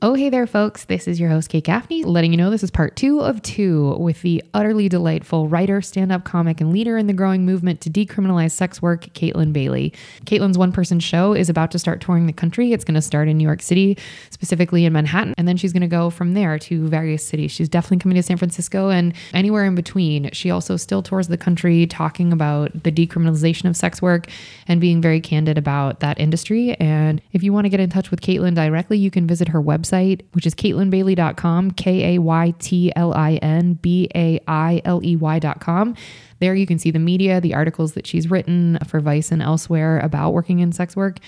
Oh, hey there, folks. This is your host, Kate Gaffney, letting you know this is part two of two with the utterly delightful writer, stand up comic, and leader in the growing movement to decriminalize sex work, Kaytlin Bailey. Kaytlin's one person show is about to start touring the country. It's going to start in New York City, specifically in Manhattan, and then she's going to go from there to various cities. She's definitely coming to San Francisco and anywhere in between. She also still tours the country talking about the decriminalization of sex work and being very candid about that industry. And if you want to get in touch with Caitlin directly, you can visit her website website, which is KaytlinBailey.com, K A Y T L I N B A I L E Y.com. There you can see the media, the articles that she's written for Vice and elsewhere about working in sex work,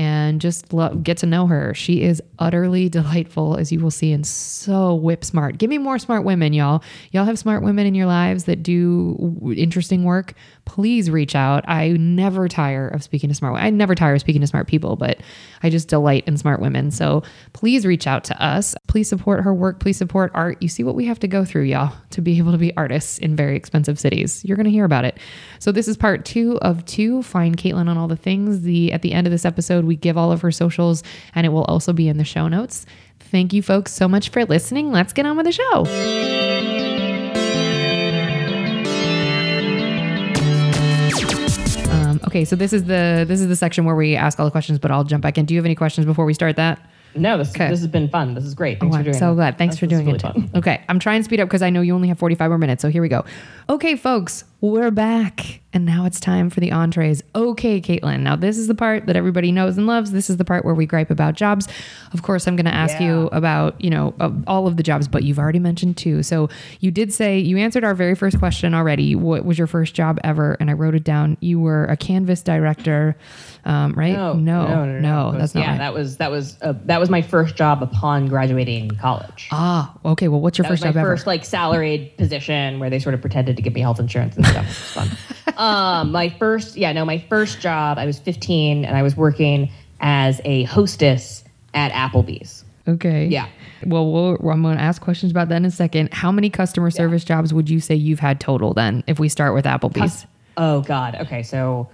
and just get to know her. She is utterly delightful, as you will see, and so whip smart. Give me more smart women, y'all. Y'all have smart women in your lives that do interesting work. Please reach out. I never tire of speaking to smart. I never tire of speaking to smart people, but I just delight in smart women. So please reach out to us. Please support her work. Please support art. You see what we have to go through, y'all, to be able to be artists in very expensive cities. You're going to hear about it. So this is part two of two. Find Kaytlin on all the things. The at the end of this episode, we give all of her socials, and it will also be in the show notes. Thank you, folks, so much for listening. Let's get on with the show. Um, okay, so this is the this is the section where we ask all the questions, but I'll jump back in. Do you have any questions before we start that? No, this this has been fun. This is great. Thanks Oh, for doing so glad. Thanks This- for doing really it. fun. Okay, I'm trying to speed up because I know you only have 45 more minutes. So here we go. Okay, folks, we're back. And now it's time for the entrees. Okay, Kaytlin. Now, this is the part that everybody knows and loves. This is the part where we gripe about jobs. Of course, I'm going to ask you about, you know, uh, all of the jobs, but you've already mentioned two. So you did say you answered our very first question already. What was your first job ever? And I wrote it down. You were a canvas director, um, right? No, no, no, no, no. It was- that's not yeah. right. That was that was uh, that was my first job upon graduating college. ah, okay. Well, what's your that was first my job ever? first like salaried position where they sort of pretended to give me health insurance and stuff. Fun. um, my first, yeah, no, my first job. I was 15 and I was working as a hostess at Applebee's. Okay. Yeah. Well, we'll I'm going to ask questions about that in a second. How many customer service jobs would you say you've had total then, if we start with Applebee's? Oh God. Okay, so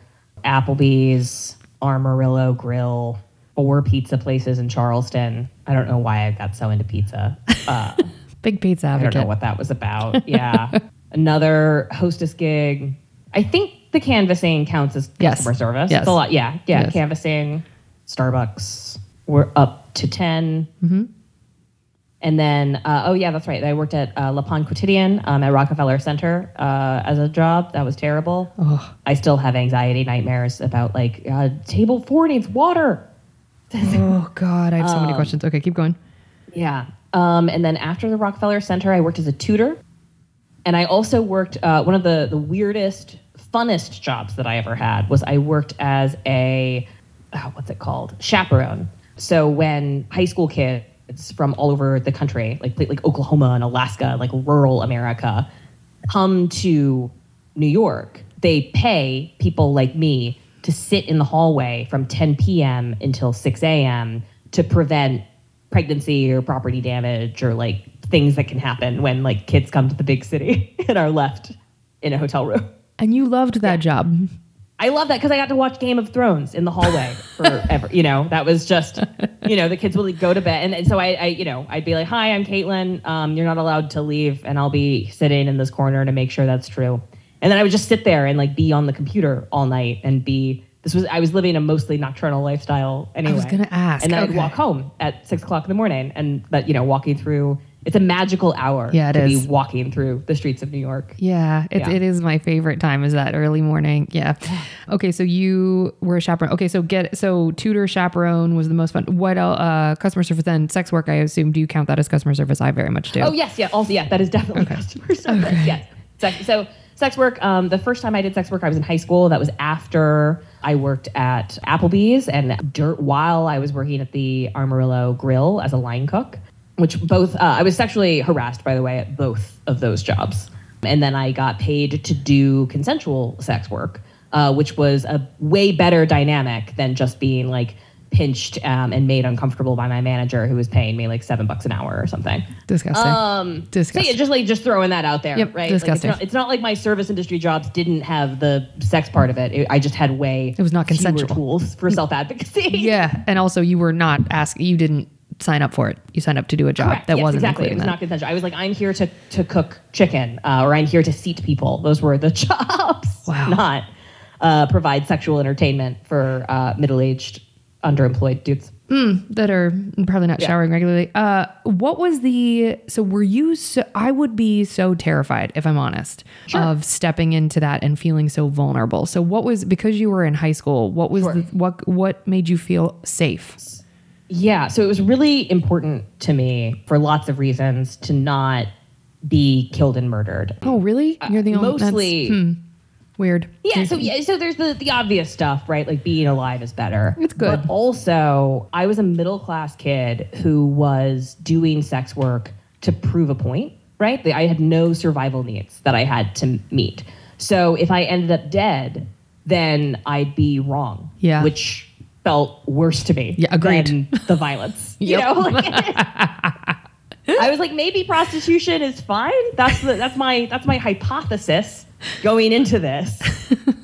Applebee's, Armadillo Grill, four pizza places in Charleston. I don't know why I got so into pizza. Uh, Big pizza I don't know what that was about. Yeah. Another hostess gig. I think the canvassing counts as Yes. customer service. Yes. It's a lot. Yeah. Yeah. Yes. Canvassing, Starbucks. We're up to 10. Mm-hmm. And then, uh, oh, yeah, that's right. I worked at uh, Le Pain Quotidien um, at Rockefeller Center uh, as a job. That was terrible. I still have anxiety nightmares about like uh, table four needs water. oh God, I have so many Um, questions. Okay, keep going. Yeah. Um, and then after the Rockefeller Center, I worked as a tutor. And I also worked, uh, one of the, the weirdest, funnest jobs that I ever had was I worked as a, oh, what's it called? Chaperone. So when high school kids from all over the country, like like Oklahoma and Alaska, like rural America, come to New York, they pay people like me to sit in the hallway from 10 p.m. until 6 a.m. to prevent pregnancy or property damage or like things that can happen when like kids come to the big city and are left in a hotel room. And you loved that job. I love that because I got to watch Game of Thrones in the hallway forever. you know, that was just, you know, the kids would go to bed, and, and so I, I, you know, I'd be like, "Hi, I'm Kaytlin. Um, you're not allowed to leave, and I'll be sitting in this corner to make sure that's true." And then I would just sit there and like be on the computer all night and be. This was I was living a mostly nocturnal lifestyle anyway. I was gonna ask, and then okay. I'd walk home at six o'clock in the morning, and that you know, walking through. It's a magical hour Yeah, it to is. be walking through the streets of New York. Yeah, it, Yeah. it is my favorite time is that early morning. Yeah. Okay, so you were a chaperone. Okay, so get so tutor chaperone was the most fun. What else? Uh, customer service then sex work. I assume. Do you count that as customer service? I very much do. Oh yes, yeah. Also, yeah, that is definitely customer service. Yes. Sex, so sex work. Um, the first time I did sex work, I was in high school. That was after I worked at Applebee's, and dirt while I was working at the Armadillo Grill as a line cook. Which both uh, I was sexually harassed, by the way, at both of those jobs, and then I got paid to do consensual sex work, uh, which was a way better dynamic than just being like pinched um, and made uncomfortable by my manager, who was paying me like seven bucks an hour or something. Disgusting. Um, so Disgusting. yeah, just like just throwing that out there, Yep, right? disgusting. Like it's, not, it's not like my service industry jobs didn't have the sex part of it. It- I just had way It was not consensual. tools for self advocacy. yeah, and also you were not asking. You didn't sign up for it. You signed up to do a job Correct. that Yes, wasn't exactly. It was that. not consensual. I was like, I'm here to to cook chicken, uh, or I'm here to seat people. Those were the jobs. Wow. Not uh, provide sexual entertainment for uh, middle aged, underemployed dudes. that are probably not showering regularly. Uh, what was the so were you? So, I would be so terrified if I'm honest of stepping into that and feeling so vulnerable. So what was because you were in high school? What was Sure. the, what what made you feel safe? Yeah, so it was really important to me for lots of reasons to not be killed and murdered. Oh really? You're the only that's- Mostly, hmm, weird. yeah. So yeah, so there's the the obvious stuff, right? Like being alive is better. It's good. But also, I was a middle class kid who was doing sex work to prove a point, right? I had no survival needs that I had to meet. So if I ended up dead, then I'd be wrong. Yeah. Which felt worse to me. Yeah, agreed. Than the violence. You know. Like, I was like, maybe prostitution is fine. That's the that's my that's my hypothesis going into this.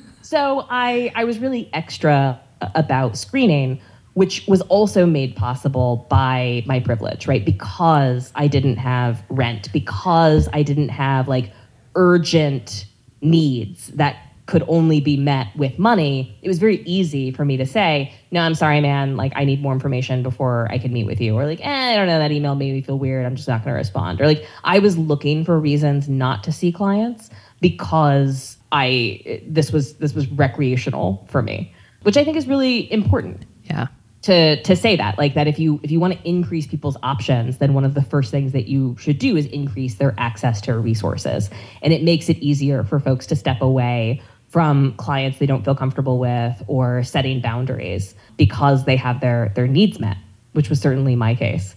so I I was really extra about screening, which was also made possible by my privilege, right? Because I didn't have rent, because I didn't have like urgent needs that could only be met with money, it was very easy for me to say, no, I'm sorry, man. Like, I need more information before I can meet with you. Or, like, eh, I don't know, that email made me feel weird. I'm just not going to respond. Or, like, I was looking for reasons not to see clients because I, this was, this was recreational for me, which I think is really important Yeah. to to say that like that if you if you want to increase people's options then one of the first things that you should do is increase their access to resources. And it makes it easier for folks to step away from clients they don't feel comfortable with or setting boundaries because they have their their needs met which was certainly my case.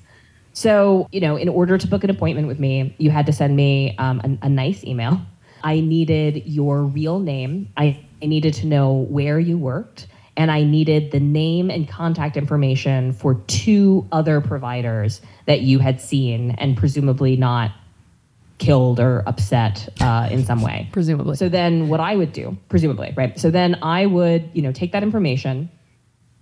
So you know in order to book an appointment with me you had to send me um, a, a nice email i needed your real name I, I needed to know where you worked and I needed the name and contact information for two other providers that you had seen and presumably not killed or upset uh, in some way. Presumably. So then what I would do, presumably, right? So then I would, you know, take that information.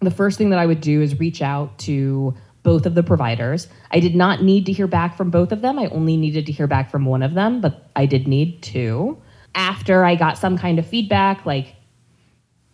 The first thing that I would do is reach out to both of the providers. I did not need to hear back from both of them. I only needed to hear back from one of them, but I did need two. After I got some kind of feedback, like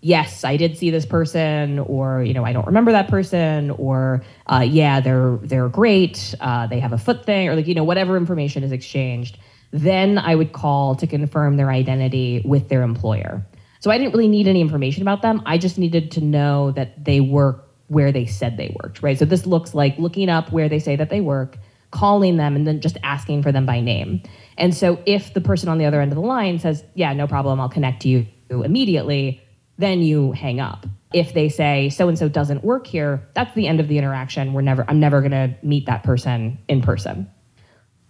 yes, I did see this person, or you know, I don't remember that person, or uh, yeah, they're they're great, uh, they have a foot thing, or like you know, whatever information is exchanged. Then I would call to confirm their identity with their employer. So I didn't really need any information about them. I just needed to know that they work where they said they worked, right? So this looks like looking up where they say that they work, calling them, and then just asking for them by name. And so if the person on the other end of the line says, "Yeah, no problem, I'll connect to you immediately," then you hang up. If they say so and so doesn't work here, that's the end of the interaction. We're never I'm never going to meet that person in person.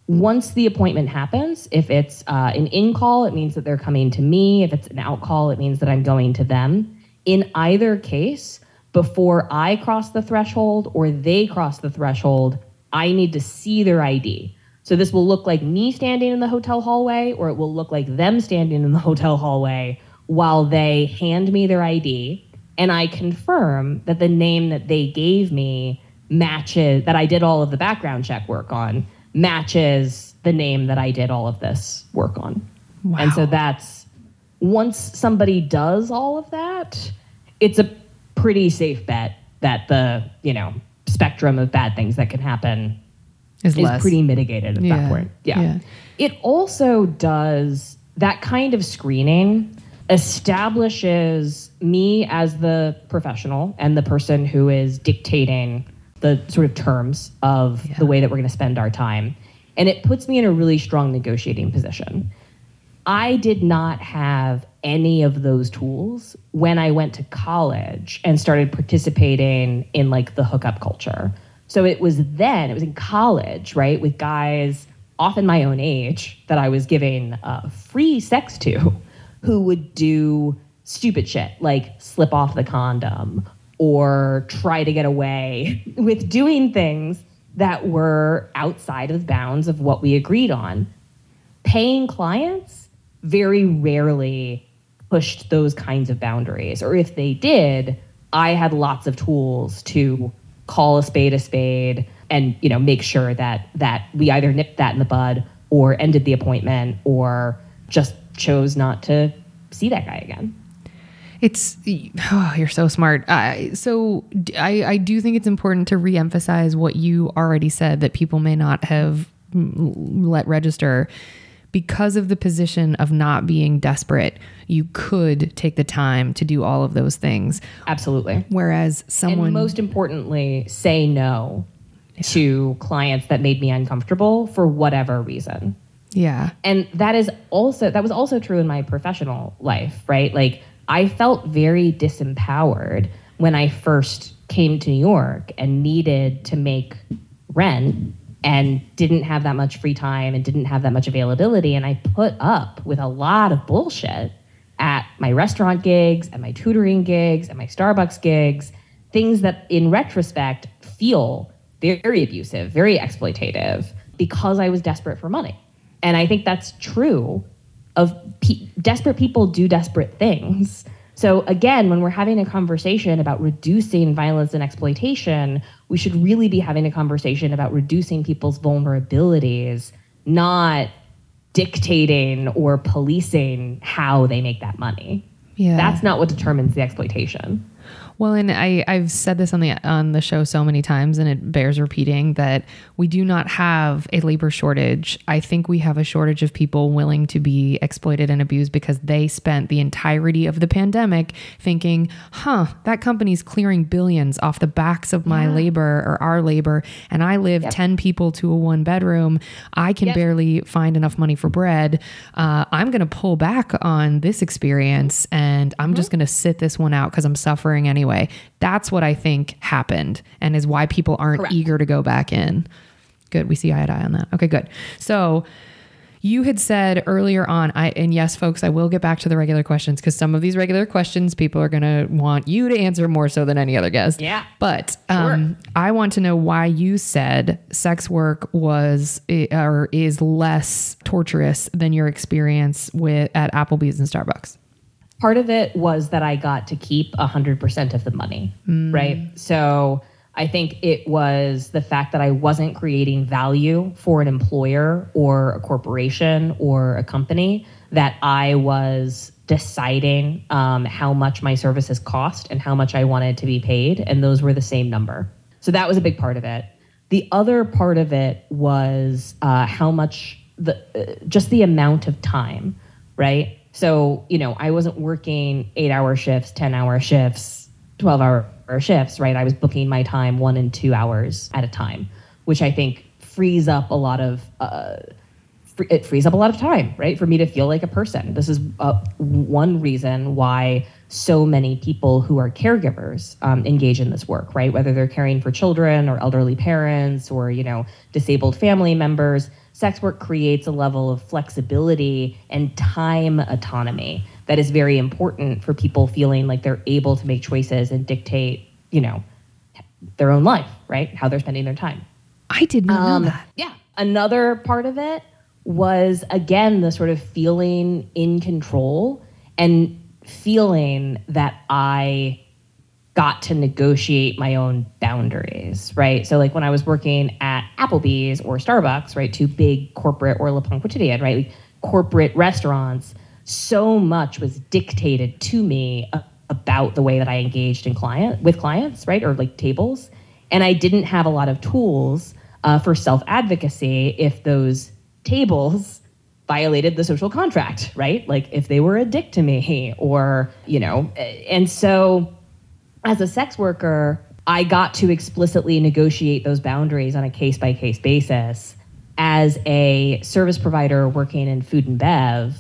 Once the appointment happens, if it's uh, an in call, it means that they're coming to me. If it's an out call, it means that I'm going to them. In either case, before I cross the threshold or they cross the threshold, I need to see their ID. So this will look like me standing in the hotel hallway, or it will look like them standing in the hotel hallway while they hand me their ID and I confirm that the name that they gave me matches, that I did all of the background check work on, matches the name that I did all of this work on. Wow. And so that's once somebody does all of that, it's a pretty safe bet that the, you know, spectrum of bad things that can happen is is pretty mitigated at Yeah, that point. Yeah. yeah. It also does that kind of screening establishes me as the professional and the person who is dictating the sort of terms of the way that we're going to spend our time. And it puts me in a really strong negotiating position. I did not have any of those tools when I went to college and started participating in like the hookup culture. So it was then, it was in college, right, with guys often my own age that I was giving uh, free sex to who would do stupid shit like slip off the condom or try to get away with doing things that were outside of the bounds of what we agreed on paying clients very rarely pushed those kinds of boundaries. Or if they did, I had lots of tools to call a spade a spade, and you know make sure that that we either nipped that in the bud or ended the appointment or just chose not to see that guy again. It's oh, you're so smart. Uh, so I, I do think it's important to reemphasize what you already said that people may not have let register because of the position of not being desperate. You could take the time to do all of those things. Absolutely. Whereas someone and most importantly, say no yeah. to clients that made me uncomfortable for whatever reason. Yeah. And that is also that was also true in my professional life, right? Like I felt very disempowered when I first came to New York and needed to make rent and didn't have that much free time and didn't have that much availability. And I put up with a lot of bullshit at my restaurant gigs, at my tutoring gigs, at my Starbucks gigs, things that in retrospect feel very abusive, very exploitative because I was desperate for money. And I think that's true of pe- desperate people do desperate things. So again, when we're having a conversation about reducing violence and exploitation, we should really be having a conversation about reducing people's vulnerabilities, not dictating or policing how they make that money. Yeah. That's not what determines the exploitation. Well, and I, I've said this on the on the show so many times, and it bears repeating that we do not have a labor shortage. I think we have a shortage of people willing to be exploited and abused because they spent the entirety of the pandemic thinking, "Huh, that company's clearing billions off the backs of my yeah. labor or our labor, and I live yep. ten people to a one bedroom. I can yep. barely find enough money for bread. Uh, I'm going to pull back on this experience, and I'm mm-hmm. just going to sit this one out because I'm suffering anyway." That's what I think happened and is why people aren't Correct. eager to go back in. Good. We see eye to eye on that. Okay, good. So, you had said earlier on, I and yes, folks, I will get back to the regular questions because some of these regular questions people are going to want you to answer more so than any other guest. Yeah. But um, sure. I want to know why you said sex work was or is less torturous than your experience with at Applebee's and Starbucks part of it was that I got to keep 100% of the money, mm. right? So I think it was the fact that I wasn't creating value for an employer or a corporation or a company, that I was deciding um, how much my services cost and how much I wanted to be paid. And those were the same number. So that was a big part of it. The other part of it was uh, how much the uh, just the amount of time, right? So, you know, I wasn't working eight hour shifts, 10 hour shifts, 12 hour shifts, right? I was booking my time one and two hours at a time, which I think frees up a lot of, uh, it frees up a lot of time, right? For me to feel like a person. This is uh, one reason why so many people who are caregivers um, engage in this work, right? Whether they're caring for children or elderly parents or, you know, disabled family members sex work creates a level of flexibility and time autonomy that is very important for people feeling like they're able to make choices and dictate, you know, their own life, right? How they're spending their time. I did not um, know that. Yeah. Another part of it was again the sort of feeling in control and feeling that I got to negotiate my own boundaries, right? So like when I was working at Applebee's or Starbucks, right, two big corporate or Le Pain Quotidien, right, like corporate restaurants, so much was dictated to me about the way that I engaged in client with clients, right, or like tables, and I didn't have a lot of tools uh, for self advocacy if those tables violated the social contract, right? Like if they were a dick to me, or you know, and so as a sex worker, I got to explicitly negotiate those boundaries on a case by case basis. As a service provider working in food and bev,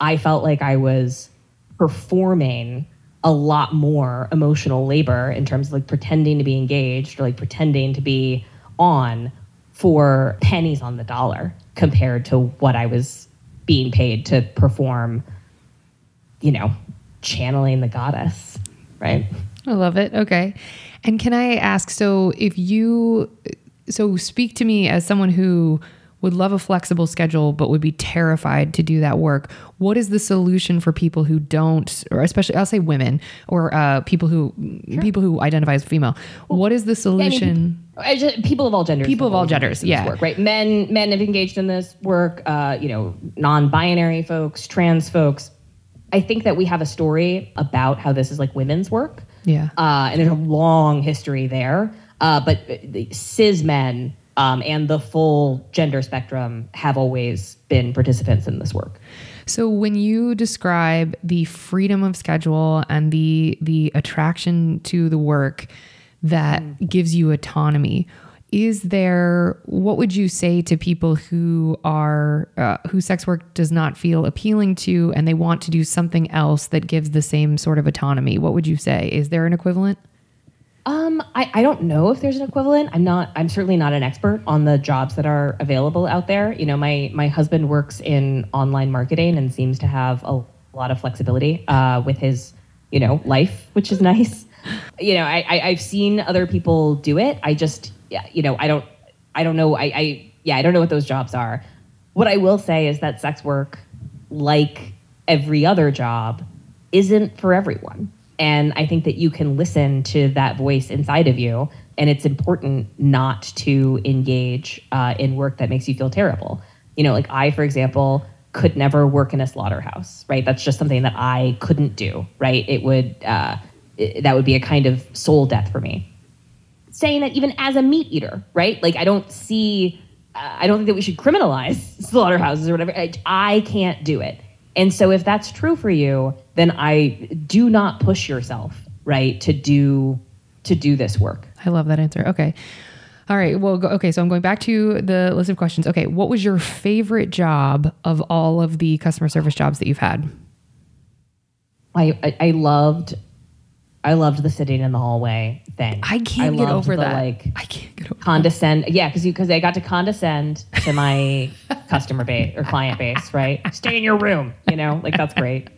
I felt like I was performing a lot more emotional labor in terms of like pretending to be engaged or like pretending to be on for pennies on the dollar compared to what I was being paid to perform, you know, channeling the goddess, right? I love it. Okay. And can I ask so if you so speak to me as someone who would love a flexible schedule, but would be terrified to do that work. What is the solution for people who don't, or especially I'll say women or uh, people who people who identify as female? what is the solution? I just, people of all genders. People of all genders, this yeah. Work, right. Men men have engaged in this work. Uh, you know, non-binary folks, trans folks. I think that we have a story about how this is like women's work. Yeah. Uh, and there's a long history there. Uh, but the cis men um, and the full gender spectrum have always been participants in this work. So when you describe the freedom of schedule and the the attraction to the work that gives you autonomy, is there what would you say to people who are uh, whose sex work does not feel appealing to and they want to do something else that gives the same sort of autonomy? What would you say? Is there an equivalent? Um, I, I don't know if there's an equivalent. I'm not. I'm certainly not an expert on the jobs that are available out there. You know, my my husband works in online marketing and seems to have a lot of flexibility uh, with his, you know, life, which is nice. You know, I, I I've seen other people do it. I just, yeah, you know, I don't, I don't know. I, I yeah, I don't know what those jobs are. What I will say is that sex work, like every other job, isn't for everyone. And I think that you can listen to that voice inside of you. And it's important not to engage uh, in work that makes you feel terrible. You know, like I, for example, could never work in a slaughterhouse, right? That's just something that I couldn't do, right? It would, uh, it, that would be a kind of soul death for me. Saying that even as a meat eater, right? Like I don't see, uh, I don't think that we should criminalize slaughterhouses or whatever. I, I can't do it. And so if that's true for you, then I do not push yourself, right, to do to do this work. I love that answer. Okay. All right. Well, go, okay. So I'm going back to the list of questions. Okay. What was your favorite job of all of the customer service jobs that you've had? I I, I loved I loved the sitting in the hallway thing. I can't get loved over the, that. Like I can't get over condescend. Yeah, because you because I got to condescend to my customer base or client base, right? Stay in your room, you know, like that's great.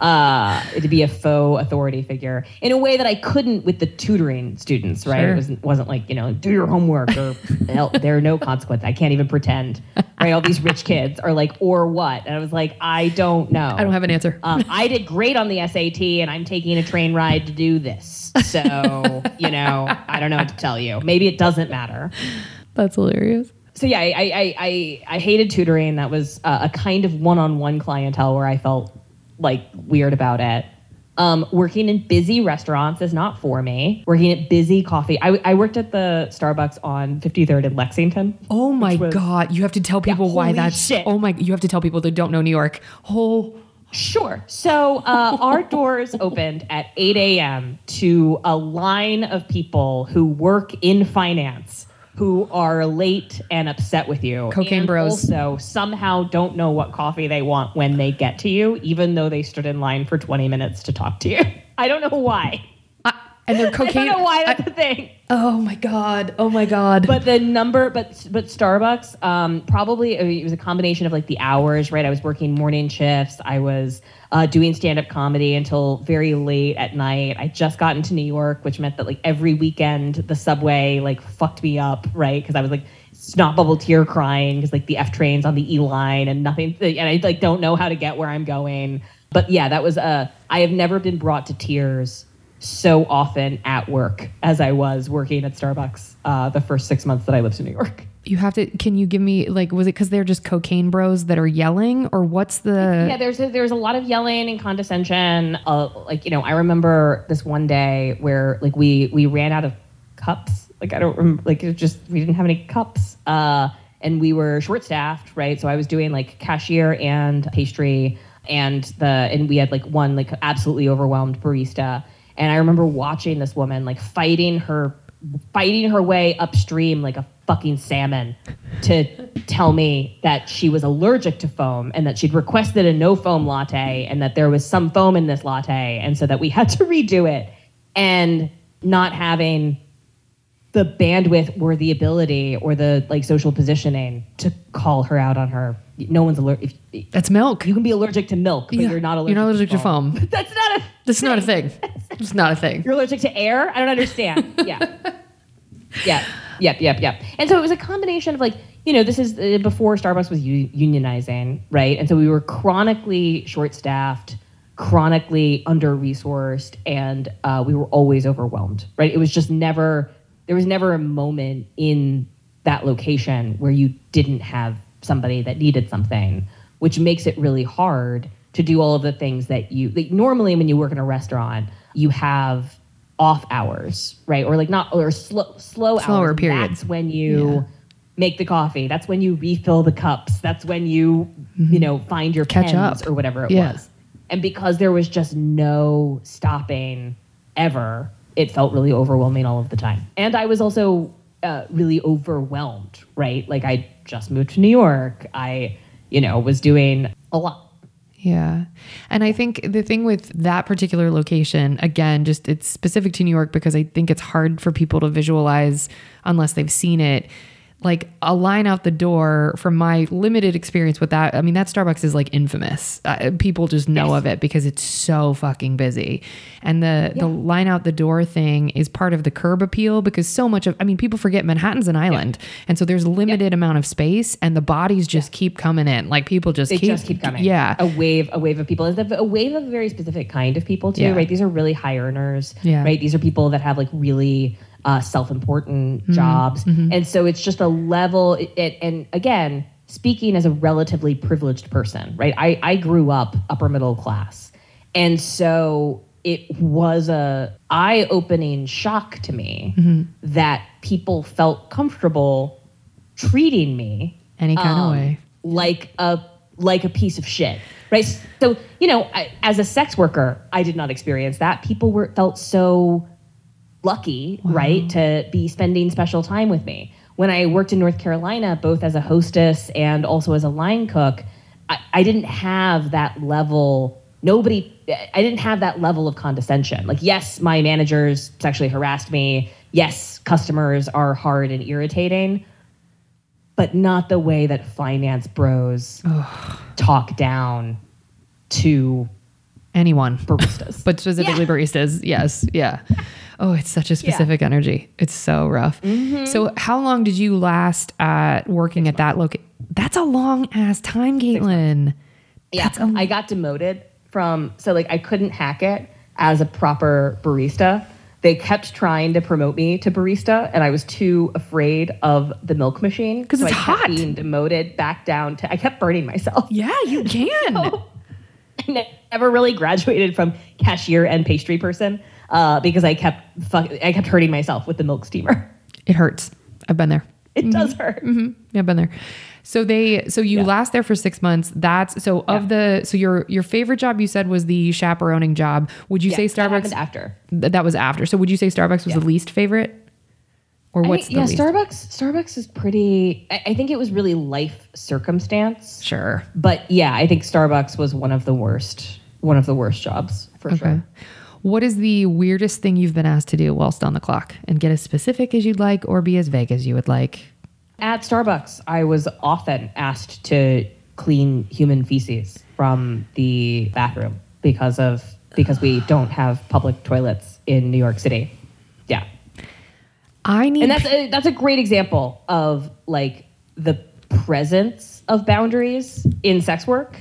Uh, to be a faux authority figure in a way that I couldn't with the tutoring students, right? Sure. It wasn't wasn't like you know do your homework or hell, there are no consequences. I can't even pretend, right? All these rich kids are like or what, and I was like I don't know. I don't have an answer. Um, I did great on the SAT, and I'm taking a train ride to do this. So, you know, I don't know what to tell you. Maybe it doesn't matter. That's hilarious. So yeah, I I I, I hated tutoring. That was uh, a kind of one-on-one clientele where I felt like weird about it. Um, working in busy restaurants is not for me. Working at busy coffee. I, I worked at the Starbucks on 53rd in Lexington. Oh my was- God. You have to tell people why holy that's. shit. Oh my. You have to tell people that don't know New York. Oh. Sure. So uh, our doors opened at 8 a.m. to a line of people who work in finance who are late and upset with you. Cocaine and bros. Also, somehow don't know what coffee they want when they get to you, even though they stood in line for 20 minutes to talk to you. I don't know why. I, and they're I don't know why I- that's a thing. oh my God. Oh my God. But the number, but but Starbucks, um, probably I mean, it was a combination of like the hours, right? I was working morning shifts. I was uh, doing stand up comedy until very late at night. I just got into New York, which meant that like every weekend the subway like fucked me up, right? Because I was like snot bubble tear crying because like the F trains on the E line and nothing, and I like don't know how to get where I'm going. But yeah, that was uh, I have never been brought to tears so often at work as I was working at Starbucks uh, the first six months that I lived in New York. you have to. Can you give me like? Was it because they're just cocaine bros that are yelling, or what's the? Yeah, there's a, there's a lot of yelling and condescension. Uh, like you know, I remember this one day where like we we ran out of cups. Like I don't remember. Like it just we didn't have any cups. Uh, and we were short staffed, right? So I was doing like cashier and pastry, and the and we had like one like absolutely overwhelmed barista. And I remember watching this woman like fighting her fighting her way upstream like a fucking salmon to tell me that she was allergic to foam and that she'd requested a no foam latte and that there was some foam in this latte and so that we had to redo it. And not having the bandwidth or the ability or the like social positioning to call her out on her no one's allergic That's milk. you can be allergic to milk but Yeah, you're not allergic You're not allergic to foam. that's not a That's not a thing. It's not a thing. you're allergic to air? I don't understand. Yeah. yeah. Yep, yep, yep. And so it was a combination of like, you know, this is uh, before Starbucks was unionizing, right? And so we were chronically short staffed, chronically under resourced, and uh, we were always overwhelmed, right? It was just never, there was never a moment in that location where you didn't have somebody that needed something, which makes it really hard to do all of the things that you like normally when you work in a restaurant, you have off hours, right? Or like not or slow slow Slower hours. periods. That's when you Yeah. make the coffee. That's when you refill the cups. That's when you you know find your Mm-hmm. Catch pens up. or whatever it Yeah. was. And because there was just no stopping ever, it felt really overwhelming all of the time. And I was also uh, really overwhelmed, right? Like I just moved to New York. I, you know, was doing a lot. Yeah. And I think the thing with that particular location, again, just it's specific to New York because I think it's hard for people to visualize unless they've seen it. Like a line out the door from my limited experience with that. I mean, that Starbucks is like infamous. Uh, people just know Yes. of it because it's so fucking busy. And the the line out the door thing is part of the curb appeal because so much of I mean, people forget Manhattan's an island. And so there's limited amount of space and the bodies just keep coming in. Like people just They keep just keep coming. Yeah. a wave, a wave of people. It's a, a wave of a very specific kind of people too, Yeah. right? These are really high earners, Yeah. right? These are people that have like really uh, self-important Mm-hmm. jobs, and so it's just a level. It, it, and again, speaking as a relatively privileged person, right? I I grew up upper middle class, and so it was a eye-opening shock to me Mm-hmm. that people felt comfortable treating me Any kind of um, way. like a like a piece of shit right so you know I, as a sex worker i did not experience that people were felt so lucky right to be spending special time with me. When i worked in north carolina both as a hostess and also as a line cook i, I didn't have that level nobody i didn't have that level of condescension. Like yes my managers sexually harassed me. Yes customers are hard and irritating but not the way that finance bros talk down to Anyone. baristas. But specifically baristas. Yes. Yeah. Oh, it's such a specific energy. It's so rough. Mm-hmm. So, how long did you last at working at that location? That's a long ass time, Kaytlin. yeah, I got demoted from so like I couldn't hack it as a proper barista. They kept trying to promote me to barista, and I was too afraid of the milk machine 'Cause so it's I kept hot. being demoted back down to. I kept burning myself. Yeah, you can. I never really graduated from cashier and pastry person uh, because I kept fuck, I kept hurting myself with the milk steamer. It hurts. I've been there. It does hurt. Yeah, I've been there. So they so you last there for six months. That's so of the so your your favorite job you said was the chaperoning job. Would you say Starbucks after. th- that was after? So would you say Starbucks was the least favorite? Or I what's think- yeah, least? Starbucks. Starbucks is pretty. I, I think it was really life circumstance. Sure. But yeah, I think Starbucks was one of the worst. One of the worst jobs for Okay. sure. What is the weirdest thing you've been asked to do whilst on the clock? And get as specific as you'd like or be as vague as you would like. At Starbucks, I was often asked to clean human feces from the bathroom because of because we don't have public toilets in New York City. I need and that's a, that's a great example of like the presence of boundaries in sex work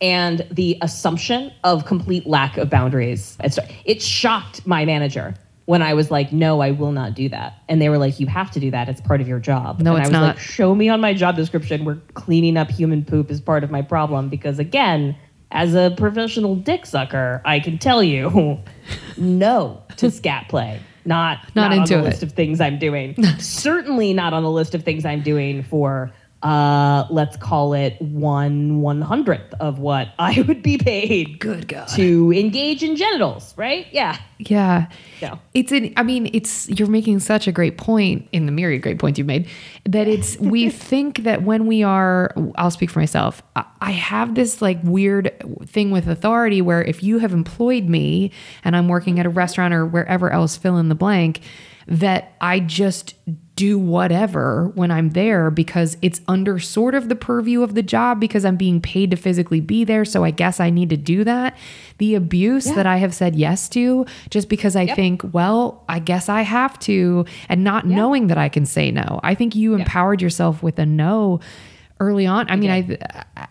and the assumption of complete lack of boundaries. It shocked my manager when i was like no i will not do that. And they were like you have to do that. It's part of your job. No, and it's i was not. like show me on my job description where cleaning up human poop is part of my problem because again as a professional dick sucker i can tell you no to scat play not Not not, into on the it. list of things I'm doing. Certainly not on the list of things I'm doing for uh let's call it one one hundredth of what I would be paid Good God. to engage in genitals, right? Yeah. Yeah. No. It's an I mean, it's you're making such a great point in the myriad great points you've made that it's we think that when we are I'll speak for myself. I, I have this like weird thing with authority where if you have employed me and I'm working at a restaurant or wherever else fill in the blank that I just do whatever when I'm there because it's under sort of the purview of the job because I'm being paid to physically be there. So I guess I need to do that. The abuse Yeah. that I have said yes to just because I Yep. think, well, I guess I have to, and not knowing that I can say no. I think you empowered yourself with a no early on. I mean, I,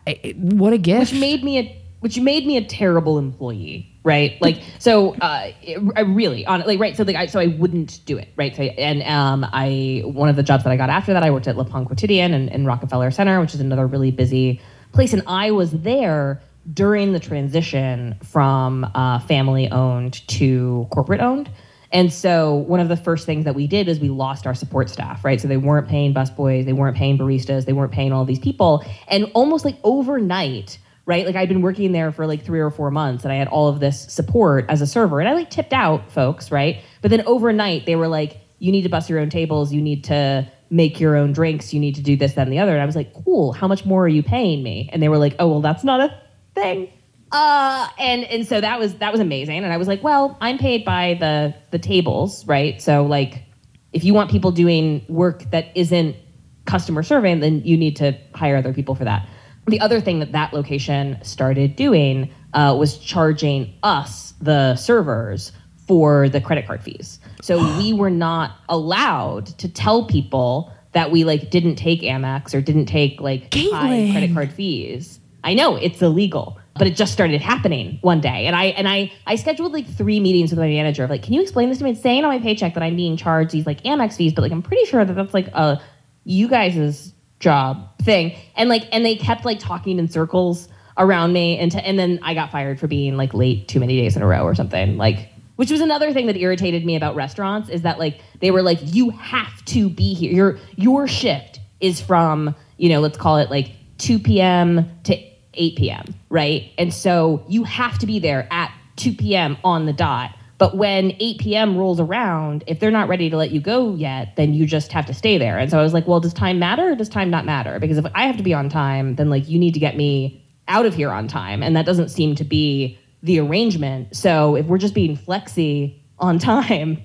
I, what a gift. which made me a which made me a terrible employee right like so uh I really on like right so like I, so i wouldn't do it right so, and um i one of the jobs that i got after that i worked at le Pain Quotidien and, and rockefeller center which is another really busy place and i was there during the transition from uh, family owned to corporate owned and so one of the first things that we did is we lost our support staff, right? So they weren't paying busboys, they weren't paying baristas, they weren't paying all these people. And almost like overnight, right? Like I'd been working there for like three or four months and I had all of this support as a server. And I like tipped out folks, right? But then overnight they were like, you need to bust your own tables, you need to make your own drinks, you need to do this, that, and the other. And I was like, cool, how much more are you paying me? And they were like, oh well that's not a thing uh and and so that was that was amazing and i was like well i'm paid by the the tables right so like if you want people doing work that isn't customer serving then you need to hire other people for that the other thing that that location started doing uh, was charging us the servers for the credit card fees so we were not allowed to tell people that we like didn't take amex or didn't take like high credit card fees I know it's illegal, but it just started happening one day. And I and I I scheduled like three meetings with my manager of like, can you explain this to me? It's saying on my paycheck that I'm being charged these like Amex fees, but like I'm pretty sure that that's like a you guys' job thing. And like and they kept like talking in circles around me and to, and then I got fired for being like late too many days in a row or something. Like which was another thing that irritated me about restaurants is that like they were like you have to be here. Your your shift is from, you know, let's call it like 2 p.m. to 8 p.m., right? And so you have to be there at 2 p.m. on the dot. But when 8 p.m. rolls around, if they're not ready to let you go yet, then you just have to stay there. And so I was like, well, does time matter or does time not matter? Because if I have to be on time, then like you need to get me out of here on time. And that doesn't seem to be the arrangement. So if we're just being flexy on time,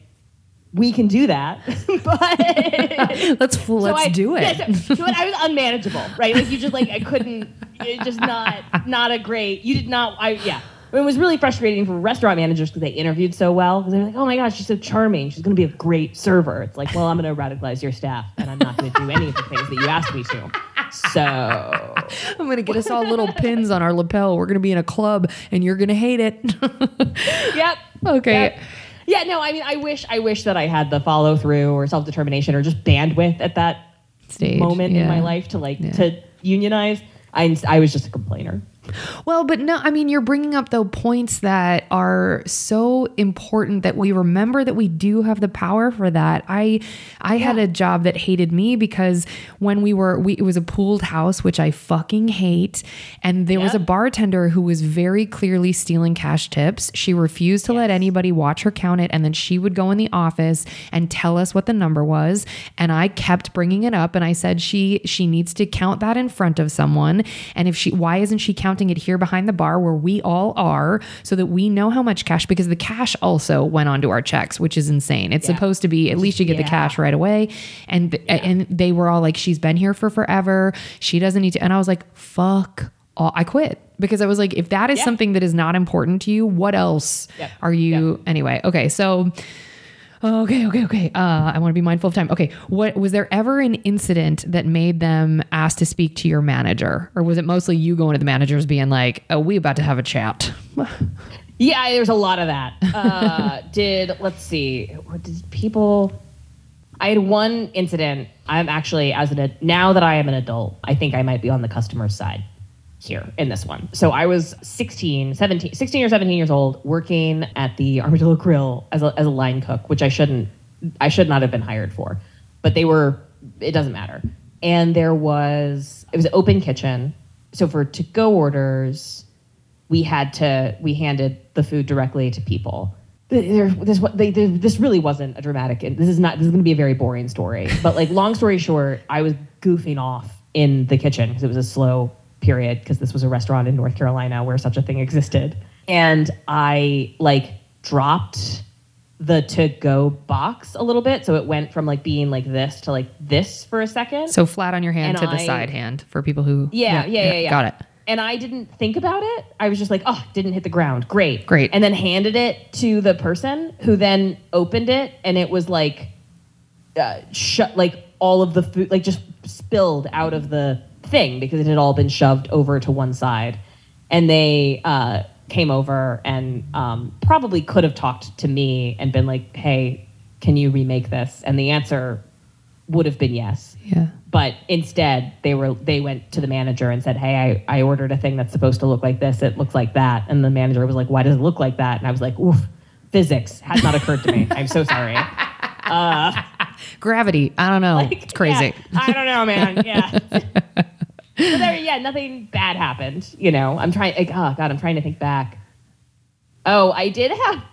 we can do that. but let's fl- let's I- do it. yeah, so, so I was unmanageable, right? Like you just like I couldn't, it just not not a great. You did not. I yeah. It was really frustrating for restaurant managers because they interviewed so well. Because they're like, "Oh my gosh, she's so charming. She's going to be a great server." It's like, well, I'm going to radicalize your staff, and I'm not going to do any of the things that you asked me to. So I'm gonna get us all little pins on our lapel. We're gonna be in a club, and you're gonna hate it. Yep. Okay. Yep. Yeah, no, I mean, I wish, I wish that I had the follow through or self determination or just bandwidth at that Stage moment in my life to like to unionize. I, I was just a complainer. Well, but no, I mean, you're bringing up though points that are so important that we remember that we do have the power for that. I, I had a job that hated me because when we were, we it was a pooled house, which I fucking hate, and there was a bartender who was very clearly stealing cash tips. She refused to let anybody watch her count it, and then she would go in the office and tell us what the number was. And I kept bringing it up, and I said she she needs to count that in front of someone. And if she, why isn't she counting it here behind the bar where we all are, so that we know how much cash? Because the cash also went onto our checks, which is insane. It's supposed to be at least you get the cash right away. And and they were all like, she's been here for forever. She doesn't need to. And I was like, fuck. All, I quit because I was like, if that is Yeah. something that is not important to you, what else are you anyway? Okay, so okay, okay, okay. Uh, I want to be mindful of time. Okay, what was there ever an incident that made them ask to speak to your manager, or was it mostly you going to the managers being like, "Oh, we about to have a chat"? Yeah, there's a lot of that. Uh, did let's see, what did people? I had one incident. I'm actually as an now that I am an adult, I think I might be on the customer's side here in this one. So I was 16, 17, 16 or 17 years old, working at the Armadillo Grill as a, as a line cook, which I shouldn't, I should not have been hired for, but they were. It doesn't matter. And there was it was an open kitchen, so for to go orders, we had to we handed the food directly to people. There, this they, this really wasn't a dramatic. This is not. This is going to be a very boring story. But like, long story short, I was goofing off in the kitchen because it was a slow period because this was a restaurant in North Carolina where such a thing existed, and I like dropped the to go box a little bit. So it went from like being like this to like this for a second. So flat on your hand And to the side hand for people who. Yeah, yeah, yeah, yeah. Got it. and I didn't think about it. I was just like, oh, didn't hit the ground. Great. Great. And then handed it to the person who then opened it and it was like uh, shut like all of the food like just spilled out of the thing because it had all been shoved over to one side. And they uh, came over and um, probably could have talked to me and been like, hey, can you remake this? And the answer would have been yes Yeah. but instead they were they went to the manager and said hey I, I ordered a thing that's supposed to look like this it looks like that and the manager was like why does it look like that and i was like oof physics has not occurred to me i'm so sorry Gravity. I don't know. Like, it's crazy. yeah, i don't know man yeah but there, yeah nothing bad happened you know? I'm trying like, oh god i'm trying to think back. Oh i did have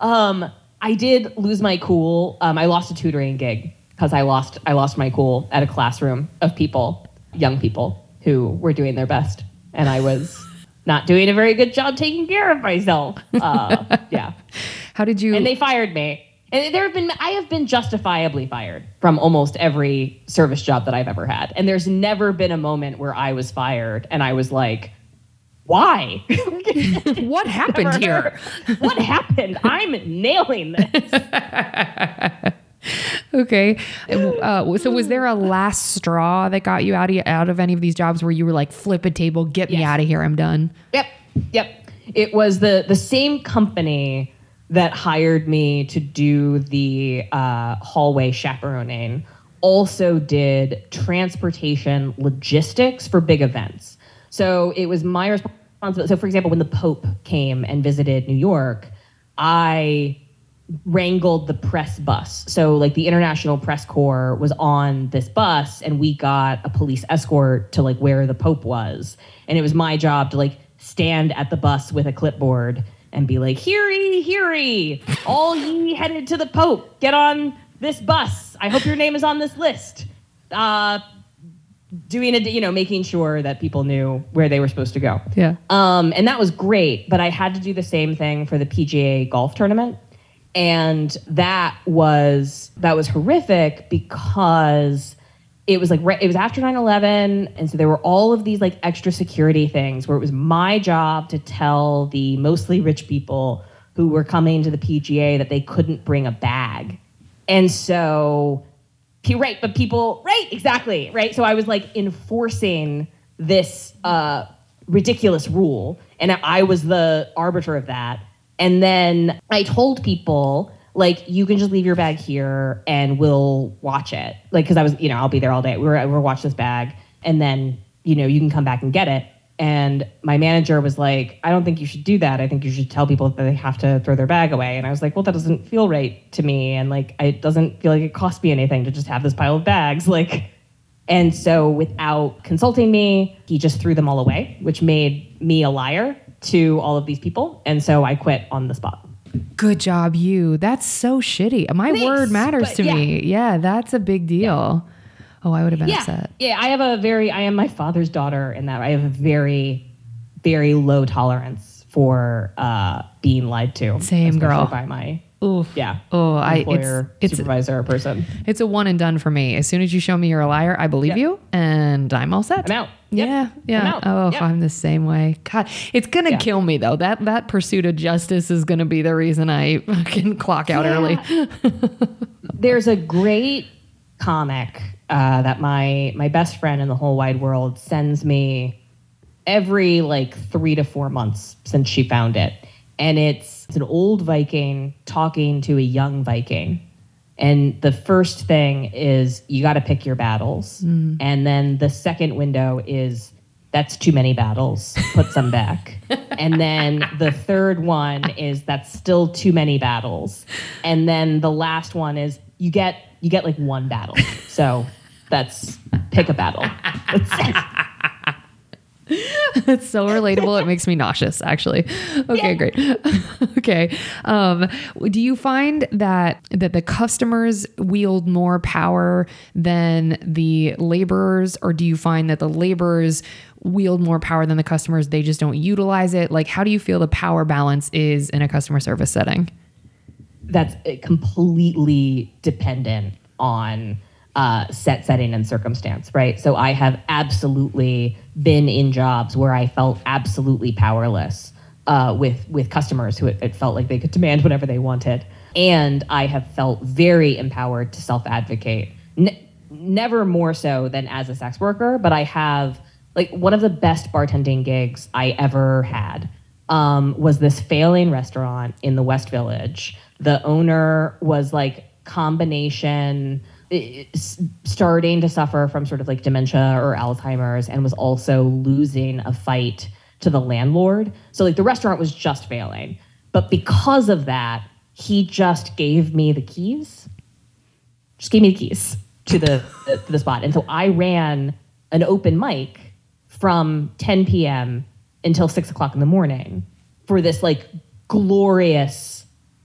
um i did lose my cool. Um i lost a tutoring gig because i lost i lost my cool at a classroom of people young people who were doing their best. And i was not doing a very good job taking care of myself. Uh, yeah. How did you? and they fired me. And there have been I have been justifiably fired from almost every service job that I've ever had. And there's never been a moment where I was fired and I was like, why? what happened here? what happened? I'm nailing this. Okay. Uh, so was there a last straw that got you out of out of any of these jobs where you were like, flip a table, get me out of here, I'm done? Yep. Yep. It was the the same company that hired me to do the uh, hallway chaperoning also did transportation logistics for big events. So it was my responsibility. So, for example, when the Pope came and visited New York, I wrangled the press bus. So like the International Press Corps was on this bus and we got a police escort to like where the Pope was. And it was my job to like stand at the bus with a clipboard and be like, "Hear ye, hear ye, all ye headed to the Pope, get on this bus. I hope your name is on this list." Uh doing a you know making sure that people knew where they were supposed to go. Yeah. Um, and that was great, but I had to do the same thing for the PGA golf tournament. And that was that was horrific because it was like it was after 9-11 and so there were all of these like extra security things where it was my job to tell the mostly rich people who were coming to the pga that they couldn't bring a bag. And so right but people right exactly right? So i was like enforcing this uh, ridiculous rule and i was the arbiter of that. And then i told people like you can just leave your bag here and we'll watch it. Like because i was you know i'll be there all day. We're we're watch this bag and then you know you can come back and get it. And my manager was like i don't think you should do that. I think you should tell people that they have to throw their bag away. And i was like well that doesn't feel right to me. And like it doesn't feel like it cost me anything to just have this pile of bags. Like and so without consulting me he just threw them all away which made me a liar to all of these people. And so i quit on the spot Good job, you. That's so shitty. My Thanks, word matters to yeah. me. Yeah, that's a big deal. Oh, I would have been yeah upset. yeah i have a very i am my father's daughter in that i have a very very low tolerance for uh being lied to Same, girl. by my Oof. yeah Oh, I it's it's supervisor or person it's a one and done for me. As soon as you show me you're a liar, I believe Yep. you, and I'm all set. i'm out Yep. Yeah, yeah. I'm out. Oh, Yep. I'm the same way. God, it's gonna Yeah. kill me though. That that pursuit of justice is gonna be the reason I can clock out early. there's a great comic uh, that my my best friend in the whole wide world sends me every like three to four months since she found it, and it's, it's an old Viking talking to a young Viking. And the first thing is you got to pick your battles, mm. and then the second window is that's too many battles. Put some back. and then the third one is that's still too many battles. And then the last one is you get you get like one battle. So that's pick a battle. That's- It's so relatable. It makes me nauseous, actually. Okay, great. okay. Um, do you find that that the customers wield more power than the laborers, or do you find that the laborers wield more power than the customers? They just don't utilize it. Like, how do you feel the power balance is in a customer service setting? that's uh, completely dependent on uh, set setting and circumstance, right? So I have absolutely been in jobs where I felt absolutely powerless uh, with with customers who it, it felt like they could demand whatever they wanted, and I have felt very empowered to self advocate. Ne- never more so than as a sex worker, but I have like one of the best bartending gigs I ever had um, was this failing restaurant in the West Village. The owner was like combination starting to suffer from sort of like dementia or Alzheimer's and was also losing a fight to the landlord. So like the restaurant was just failing. But because of that, he just gave me the keys. Just gave me the keys to the the spot. And so I ran an open mic from 10 p.m. until six o'clock in the morning for this like glorious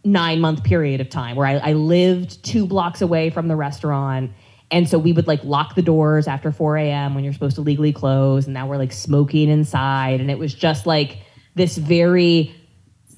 nine month period of time where I, I lived two blocks away from the restaurant. And so we would like lock the doors after 4 a.m. when you're supposed to legally close. And now we're like smoking inside. And it was just like this very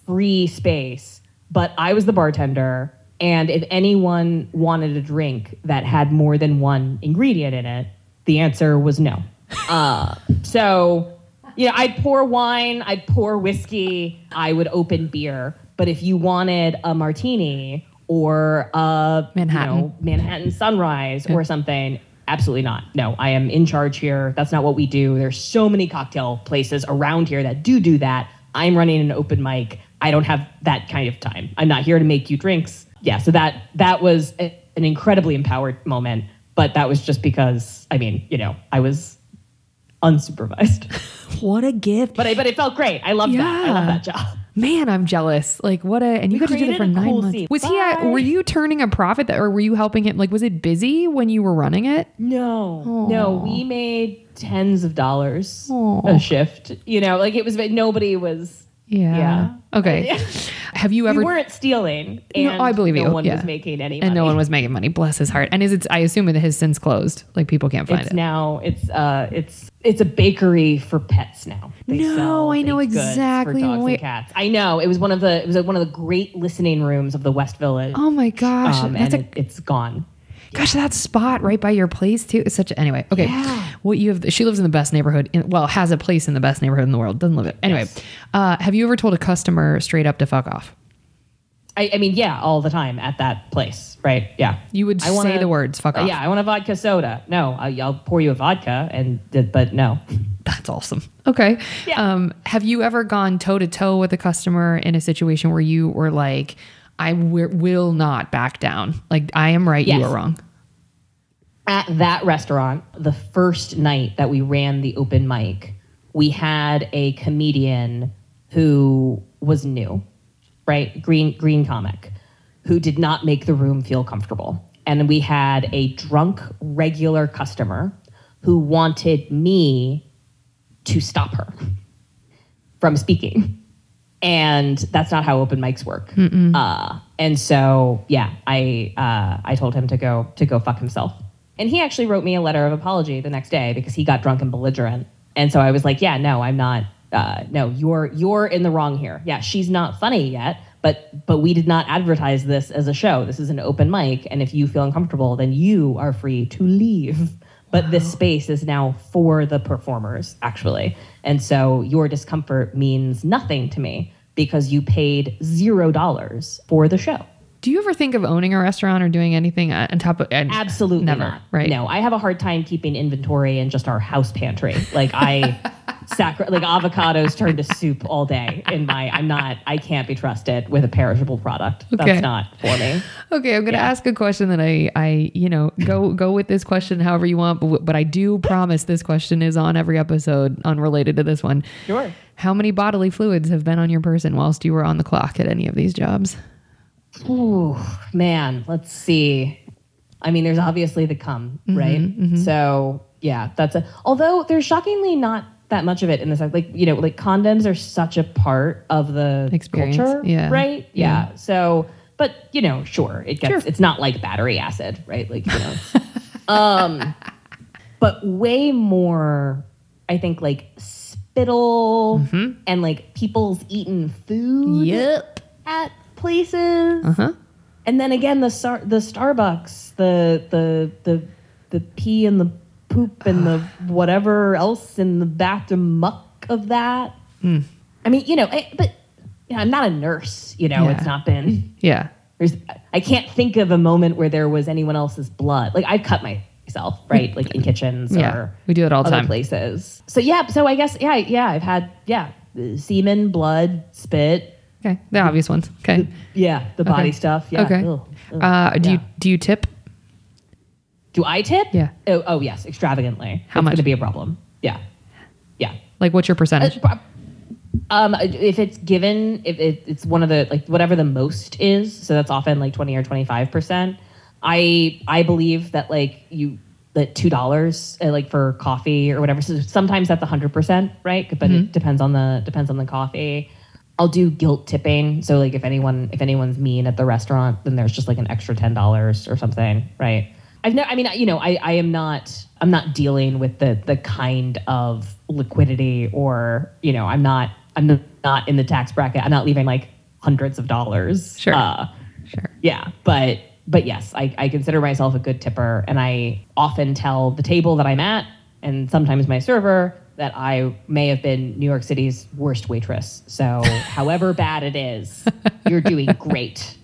free space. But I was the bartender. And if anyone wanted a drink that had more than one ingredient in it, the answer was no. Uh, so, yeah, I'd pour wine, I'd pour whiskey, I would open beer. But if you wanted a martini or a Manhattan. you know, Manhattan sunrise or something, absolutely not. No, I am in charge here. That's not what we do. There's so many cocktail places around here that do do that. I'm running an open mic. I don't have that kind of time. I'm not here to make you drinks. Yeah, so that that was a- an incredibly empowered moment, but that was just because I mean, you know, I was unsupervised. What a gift. But I, but it felt great. I love that. I love that job. Man, I'm jealous. Like what a and you got to do that for nine cool months. Was he? At, were you turning a profit, that, or were you helping him? Like, was it busy when you were running it? No, no, we made tens of dollars Aw. a shift. You know, like it was nobody was. Yeah. Yeah. Okay. Have you ever? we weren't stealing, No, I believe no you. one Yeah. was making any money. and no one was making money. Bless his heart. And is it? I assume it has since closed. Like people can't find It's it. now it's uh it's it's a bakery for pets now. They No, I know exactly for dogs where- and cats. I know it was one of the it was one of the great listening rooms of the West Village. oh my gosh, um, that's and a it, it's gone. Gosh, that spot right by your place too is such. A, anyway, okay. Yeah. What you have? She lives in the best neighborhood. In, well, has a place in the best neighborhood in the world. Doesn't live it anyway. Yes. Uh, have you ever told a customer straight up to fuck off? I, I mean, yeah, all the time at that place, right? Yeah. You would I wanna- say the words "fuck Uh, off." yeah, I want a vodka soda. No, I, I'll pour you a vodka, and but no. That's awesome. Okay. Yeah. Um, have you ever gone toe to toe with a customer in a situation where you were like, "I wi- will not back down. Like I am right, you are wrong." At that restaurant, the first night that we ran the open mic, we had a comedian who was new, right? Green green comic, who did not make the room feel comfortable. And we had a drunk regular customer who wanted me to stop her from speaking. And that's not how open mics work. Uh, and so, yeah, I uh, I told him to go to go fuck himself. And he actually wrote me a letter of apology the next day because he got drunk and belligerent. And so I was like, yeah, no, I'm not. Uh, no, you're you're in the wrong here. Yeah, she's not funny yet, but but we did not advertise this as a show. This is an open mic, and if you feel uncomfortable, then you are free to leave. But this space is now for the performers, actually. And so your discomfort means nothing to me because you paid zero dollars for the show. Do you ever think of owning a restaurant or doing anything on top of? and- Absolutely never. not. Right. No, I have a hard time keeping inventory in just our house pantry. Like I sacri- like avocados turn to soup all day in my I'm not I can't be trusted with a perishable product. Okay. That's not for me. Okay, I'm going to ask a question that I, I, you know, go go with this question however you want, but, but I do promise this question is on every episode, unrelated to this one. Sure. How many bodily fluids have been on your person whilst you were on the clock at any of these jobs? Ooh, man, let's see. I mean, there's obviously the cum, Mm-hmm, right? So yeah, that's a. Although there's shockingly not that much of it in the this. Like you know, like condoms are such a part of the Experience, culture, yeah. right? Yeah. Yeah. So, but you know, sure, it gets. It's not like battery acid, right? Like you know. um, but way more. I think like spittle and like people's eating food Yep. at places. Uh huh. and then again the star, the Starbucks, the the the the pee and the poop and the whatever else in the bathroom muck of that. I mean, you know, I, but you know, I'm not a nurse. You know, Yeah. it's not been. Yeah. There's, I can't think of a moment where there was anyone else's blood. Like I've cut myself, right? Like in kitchens Yeah. or We do it all the other time. places. So yeah, so I guess yeah, yeah, I've had yeah, semen, blood, spit, Okay. The obvious ones. Okay. yeah, the body Okay. stuff. Yeah. Okay. Ugh, ugh. Uh, do you do you tip? Do I tip? Yeah. Oh, oh yes, extravagantly. How It's much? going to be a problem. Yeah. Yeah. Like, what's your percentage? Um, if it's given, if it, it's one of the like whatever the most is, so that's often like twenty or twenty five percent. I I believe that like you that two dollars uh, like for coffee or whatever. So sometimes that's hundred percent, right? But it depends on the depends on the coffee. I'll do guilt tipping. So like if anyone if anyone's mean at the restaurant, then there's just like an extra ten dollars or something, right? I've never. I mean, you know, I, I am not. I'm not dealing with the the kind of liquidity, or you know, I'm not. I'm not in the tax bracket. I'm not leaving like hundreds of dollars. Sure. Uh, Sure. yeah, but but yes, I, I consider myself a good tipper, and I often tell the table that I'm at, and sometimes my server that I may have been New York City's worst waitress. So, however bad it is, you're doing great.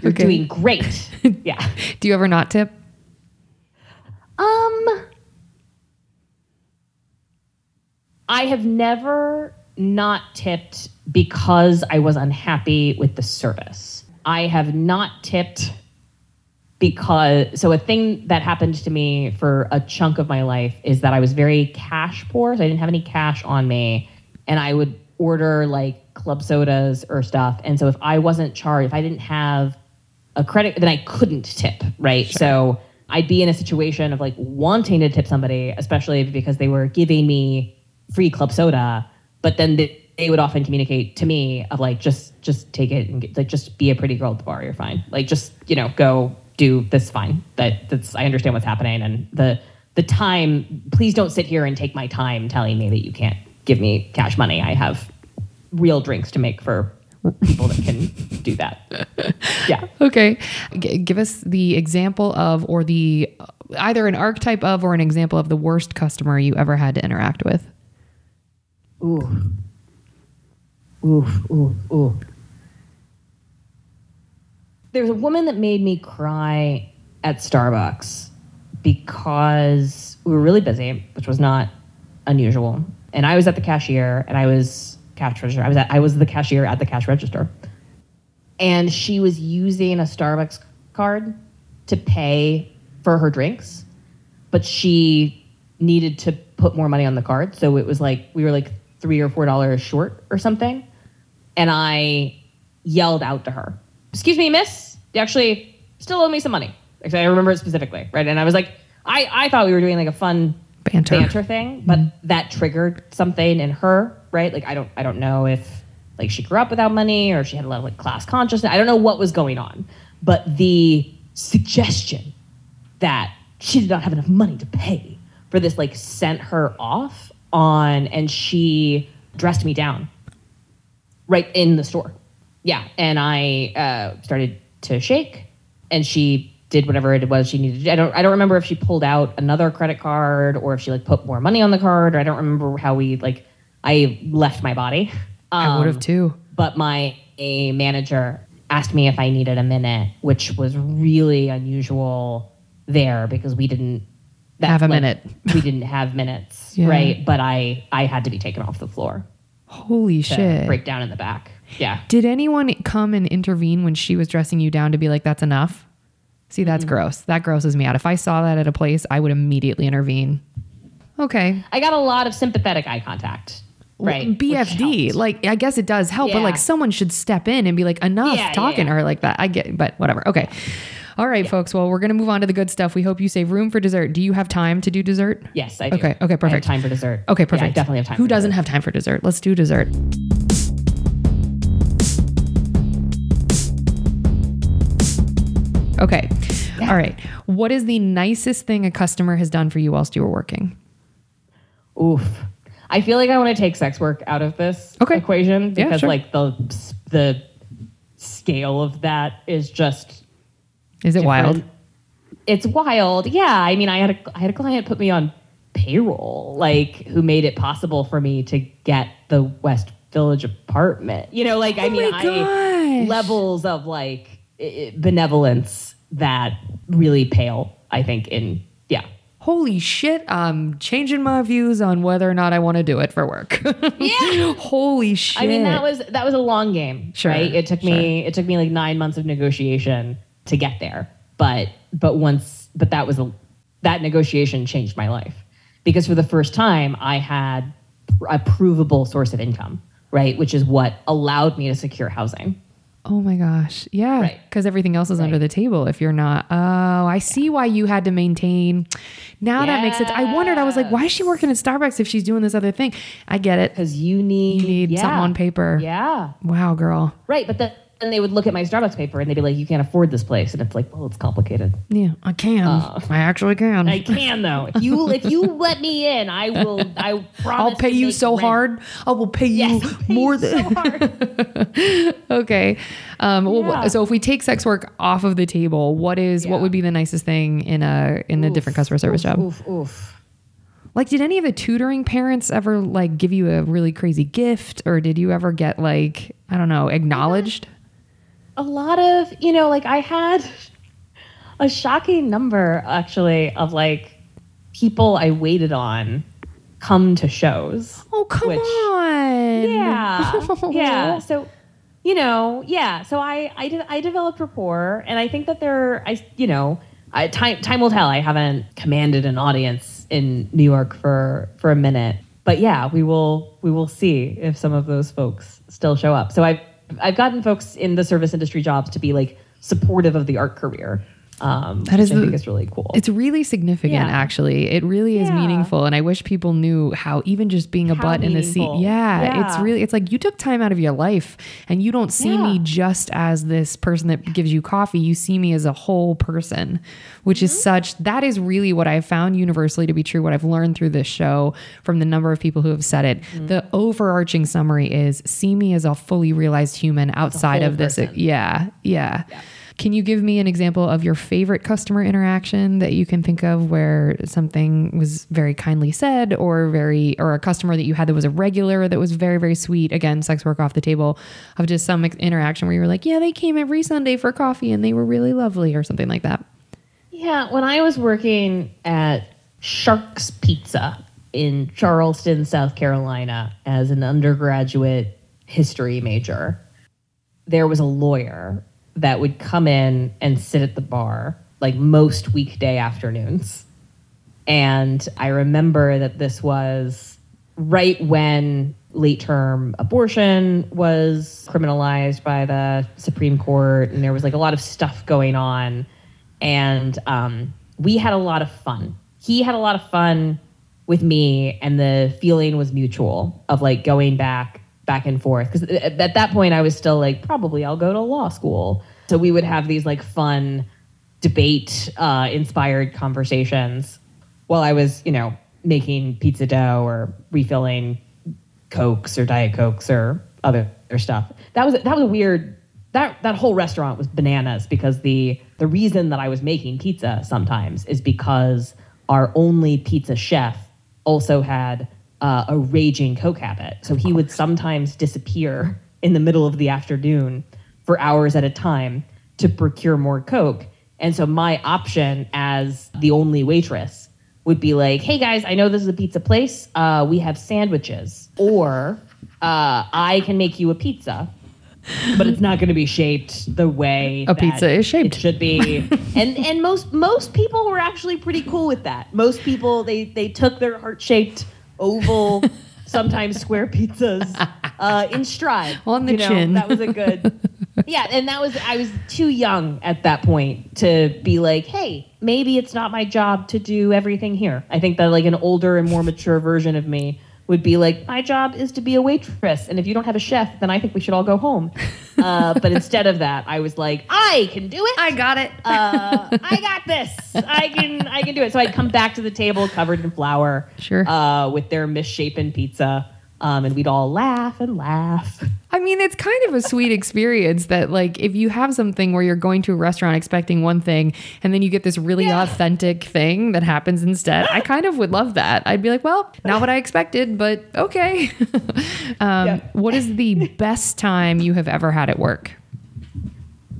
You're Okay. doing great. Yeah. Do you ever not tip? Um, I have never not tipped because I was unhappy with the service. I have not tipped because so a thing that happened to me for a chunk of my life is that I was very cash poor, so I didn't have any cash on me, and I would order like club sodas or stuff. And so if I wasn't charged, if I didn't have a credit, then I couldn't tip, right? So I'd be in a situation of like wanting to tip somebody, especially because they were giving me free club soda, but then they, they would often communicate to me of like just just take it and get, like just be a pretty girl at the bar, you're fine. Like just you know go do this fine. That that's I understand what's happening and the the time. Please don't sit here and take my time telling me that you can't give me cash money. I have real drinks to make for people that can do that. Yeah. Okay. G- give us the example of, or the either an archetype of, or an example of the worst customer you ever had to interact with. Ooh. Ooh, ooh, ooh. There's a woman that made me cry at Starbucks because we were really busy, which was not unusual. And I was at the cashier and I was cash register. I was at, I was the cashier at the cash register. And she was using a Starbucks card to pay for her drinks, but she needed to put more money on the card. So it was like we were like three or four dollars short or something. And I yelled out to her, Excuse me, miss, you actually still owe me some money. Like, I remember it specifically, right? And I was like, I, I thought we were doing like a fun Banter. banter thing, mm-hmm. but that triggered something in her, right? Like I don't I don't know if like she grew up without money or she had a lot of like class consciousness. I don't know what was going on. But the suggestion that she did not have enough money to pay for this like sent her off on and she dressed me down right in the store. Yeah, and I uh, started to shake, and she did whatever it was she needed to do. I don't I don't remember if she pulled out another credit card or if she like put more money on the card. Or I don't remember how we like I left my body. I would have Um, too. but my a manager asked me if I needed a minute, which was really unusual there because we didn't that, Have a like, minute. we didn't have minutes, Yeah. right? But I I had to be taken off the floor Holy shit. break down in the back. Yeah. Did anyone come and intervene when she was dressing you down to be like, that's enough? See, that's mm-hmm. gross. That grosses me out. If I saw that at a place, I would immediately intervene. Okay. I got a lot of sympathetic eye contact. Right. BFD. Like, I guess it does help, but like someone should step in and be like, enough Yeah, yeah, talking to her like that. I get, but whatever. Okay. All right, folks. Well, we're going to move on to the good stuff. We hope you save room for dessert. Do you have time to do dessert? Yes, I do. Okay, okay, I have perfect. time for dessert. Okay, Yeah, perfect. I definitely have time. Who doesn't dessert. have time for dessert? Let's do dessert. Okay. All right. What is the nicest thing a customer has done for you whilst you were working? Oof. I feel like I want to take sex work out of this Okay. equation Yeah, because sure. like the the scale of that is just Is it wild? It's wild. Yeah. I mean, I had a I had a client put me on payroll, like who made it possible for me to get the West Village apartment. You know, like I Oh mean, my I levels of like i- i- benevolence that really pale. I think in yeah. Holy shit, I'm changing my views on whether or not I want to do it for work. Yeah. Holy shit. I mean, that was that was a long game, Sure, right? It took me it took me like nine months of negotiation to get there, but but once but that was a that negotiation changed my life because for the first time I had a provable source of income, right? Which is what allowed me to secure housing. Oh my gosh. Yeah. Right. Because everything else is under the table if you're not. Oh, I see why you had to maintain. Now that makes sense. I wondered, I was like, why is she working at Starbucks if she's doing this other thing? I get it. Because you need You need yeah. something on paper. Yeah, Wow, girl. right. But then then they would look at my Starbucks paper and they'd be like, "You can't afford this place," and it's like, "Well, it's complicated." Yeah, I can. I actually can. Uh, I can though. If you if you let me in, I will. I promise. I'll pay you so rent. hard. I will pay you I'll pay more you than so hard. okay. Um, well, Yeah. so if we take sex work off of the table, what is what would be the nicest thing in a in a different customer service job? Oof, oof. Like, did any of the tutoring parents ever like give you a really crazy gift, or did you ever get like I don't know acknowledged? A lot of you know, like I had a shocking number actually of like people I waited on come to shows. Oh come Which- on! Yeah, yeah. So, you know, yeah. So I, I did, I developed rapport, and I think that there, I, you know, I, time, time will tell. I haven't commanded an audience in New York for for a minute, but yeah, we will, we will see if some of those folks still show up. So I've, I've gotten folks in the service industry jobs to be like supportive of the art career. Um, That is which I the- think is really cool. It's really significant, Yeah. actually. It really is Yeah. meaningful, and I wish people knew how even just being a How butt in the seat. meaningful. Yeah, it's really. It's like you took time out of your life, and you don't see me just as this person that gives you coffee. You see me as a whole person, which is Mm-hmm. such. That is really what I've found universally to be true. What I've learned through this show from the number of people who have said it. Mm-hmm. The overarching summary is: see me as a fully realized human outside of this. person. Yeah, yeah. Can you give me an example of your favorite customer interaction that you can think of where something was very kindly said or very or a customer that you had that was a regular that was very very sweet again sex work off the table of just some interaction where you were like yeah they came every Sunday for coffee and they were really lovely or something like that. Yeah, when I was working at Sharks Pizza in Charleston, South Carolina, as an undergraduate history major, there was a lawyer that would come in and sit at the bar like most weekday afternoons. And I remember that this was right when late term abortion was criminalized by the Supreme Court, and there was like a lot of stuff going on. And um, we had a lot of fun. He had a lot of fun with me, and the feeling was mutual of like going back, back and forth. Because at that point, I was still like, probably I'll go to law school. So we would have these like fun debate uh, inspired conversations while I was, you know, making pizza dough or refilling cokes or diet cokes or other, other stuff. That was that was a weird that that whole restaurant was bananas because the the reason that I was making pizza sometimes is because our only pizza chef also had uh, a raging coke habit. So he would sometimes disappear in the middle of the afternoon for hours at a time to procure more coke. And so my option as the only waitress would be like, "Hey guys, I know this is a pizza place. Uh, we have sandwiches, or uh, I can make you a pizza, but it's not going to be shaped the way A pizza is shaped. It should be." and and most most people were actually pretty cool with that. Most people they they took their heart shaped oval, sometimes square pizzas uh, in stride. On the you know? chin. That was a good. Yeah, and that was I was too young at that point to be like, hey, maybe it's not my job to do everything here. I think that like an older and more mature version of me would be like, my job is to be a waitress, and if you don't have a chef, then I think we should all go home. Uh, but instead of that, I was like, I can do it. I got it. uh, I got this. I can I can do it. So I'd come back to the table covered in flour, Sure. uh, with their misshapen pizza, Um, and we'd all laugh and laugh. I mean, it's kind of a sweet experience that, like, if you have something where you're going to a restaurant expecting one thing and then you get this really Yeah. authentic thing that happens instead, I kind of would love that. I'd be like, well, not what I expected, but okay. um, Yeah. What is the best time you have ever had at work?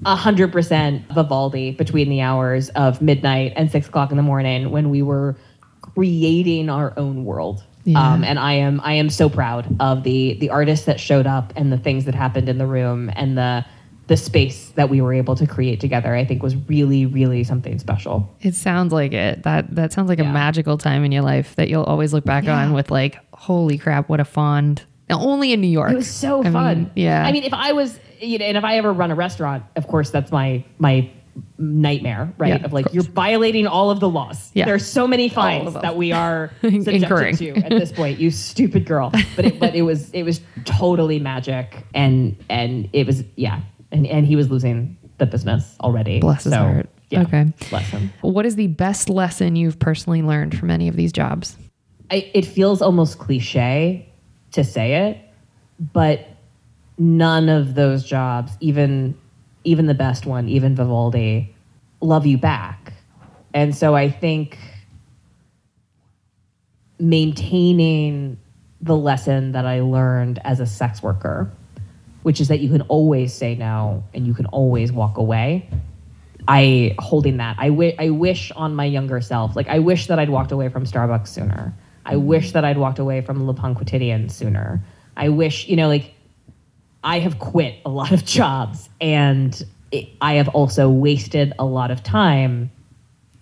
A hundred percent Vivaldi between the hours of midnight and six o'clock in the morning when we were creating our own world. Yeah. Um, and I am I am so proud of the the artists that showed up and the things that happened in the room and the the space that we were able to create together. I think was really really something special. It sounds like it. That that sounds like a magical time in your life that you'll always look back on with like, holy crap, what a fond. Now, only in New York. It was so I fun. mean, yeah. I mean, if I was, you know, and if I ever run a restaurant, of course, that's my my nightmare, right? Yeah, of of like you're violating all of the laws. Yeah. are so many of fines that we are subjected to at this point. You stupid girl. But it, but it was it was totally magic, and and it was yeah, and and he was losing the business already. Bless his So, heart. Yeah, Okay. bless him. what is the best lesson you've personally learned from any of these jobs? I, it feels almost cliche to say it, but none of those jobs, even even the best one, even Vivaldi, love you back. And so I think maintaining the lesson that I learned as a sex worker, which is that you can always say no and you can always walk away. I holding that. I wish on my younger self, like I wish that I'd walked away from Starbucks sooner. I mm-hmm. wish that I'd walked away from Le Pain Quotidien sooner. I wish, you know, like I have quit a lot of jobs and it, I have also wasted a lot of time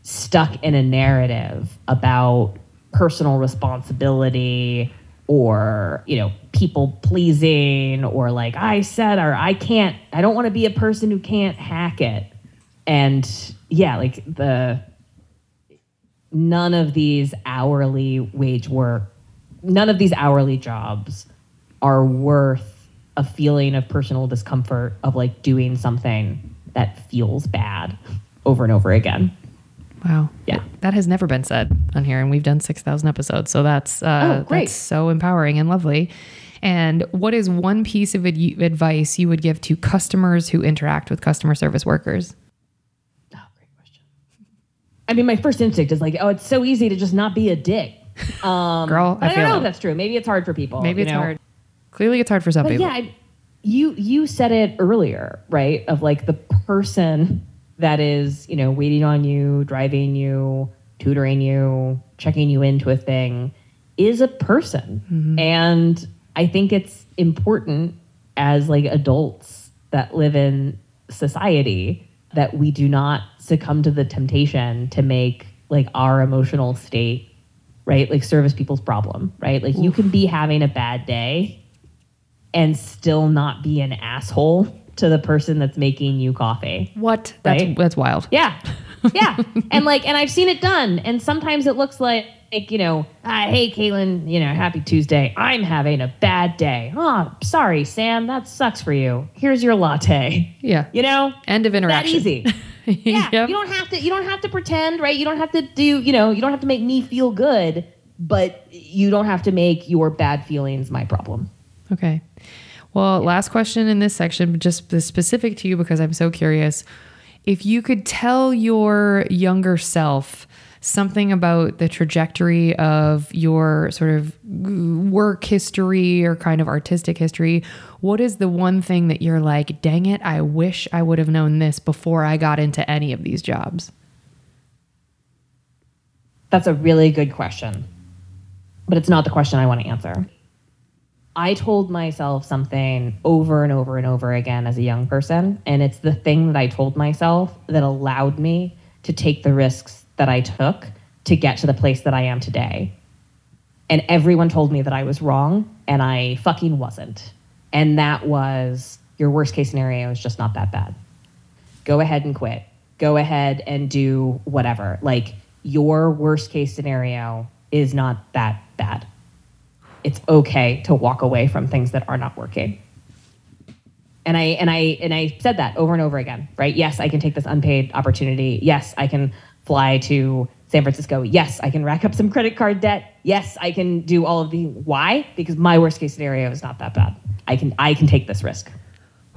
stuck in a narrative about personal responsibility or you know people pleasing or like i said or i can't i don't want to be a person who can't hack it. And yeah like the none of these hourly wage work none of these hourly jobs are worth a feeling of personal discomfort of like doing something that feels bad over and over again Wow. Yeah. That has never been said on here, and we've done 6,000 episodes. So that's, uh, Oh, great. that's so empowering and lovely. And what is one piece of ad- advice you would give to customers who interact with customer service workers? Oh, great question. I mean, my first instinct is like, oh, it's so easy to just not be a dick. Um, Girl, I I, don't know it. if that's true. Maybe it's hard for people. Maybe it's know? hard. Clearly, it's hard for some But people. yeah, I, you you said it earlier, right? Of like the person that is, you know, waiting on you, driving you, tutoring you, checking you into a thing is a person. Mm-hmm. And I think it's important as like adults that live in society that we do not succumb to the temptation to make like our emotional state right like service people's problem right like you can be having a bad day and still not be an asshole to the person that's making you coffee. What? That's, Right? that's wild. Yeah. Yeah. and like, and I've seen it done. And sometimes it looks like, like you know, uh, hey, Kaytlin, you know, happy Tuesday. I'm having a bad day. Oh, sorry, Sam. That sucks for you. Here's your latte. Yeah. You know, End of interaction. that easy. Yeah. Yep. You don't have to, you don't have to pretend, right? You don't have to do, you know, you don't have to make me feel good, but you don't have to make your bad feelings my problem. Okay. Well, last question in this section, but just specific to you because I'm so curious. If you could tell your younger self something about the trajectory of your sort of work history or kind of artistic history, what is the one thing that you're like, dang it, I wish I would have known this before I got into any of these jobs? That's a really good question, but it's not the question I want to answer. I told myself something over and over and over again as a young person, and it's the thing that I told myself that allowed me to take the risks that I took to get to the place that I am today. And everyone told me that I was wrong, and I fucking wasn't. And that was your worst case scenario is just not that bad go ahead and quit. Go ahead and do whatever. Like your worst case scenario is not that bad. It's okay to walk away from things that are not working. And I and I and I said that over and over again, right? Yes, I can take this unpaid opportunity. Yes, I can fly to San Francisco. Yes, I can rack up some credit card debt. Yes, I can do all of the why because my worst case scenario is not that bad. I can I can take this risk.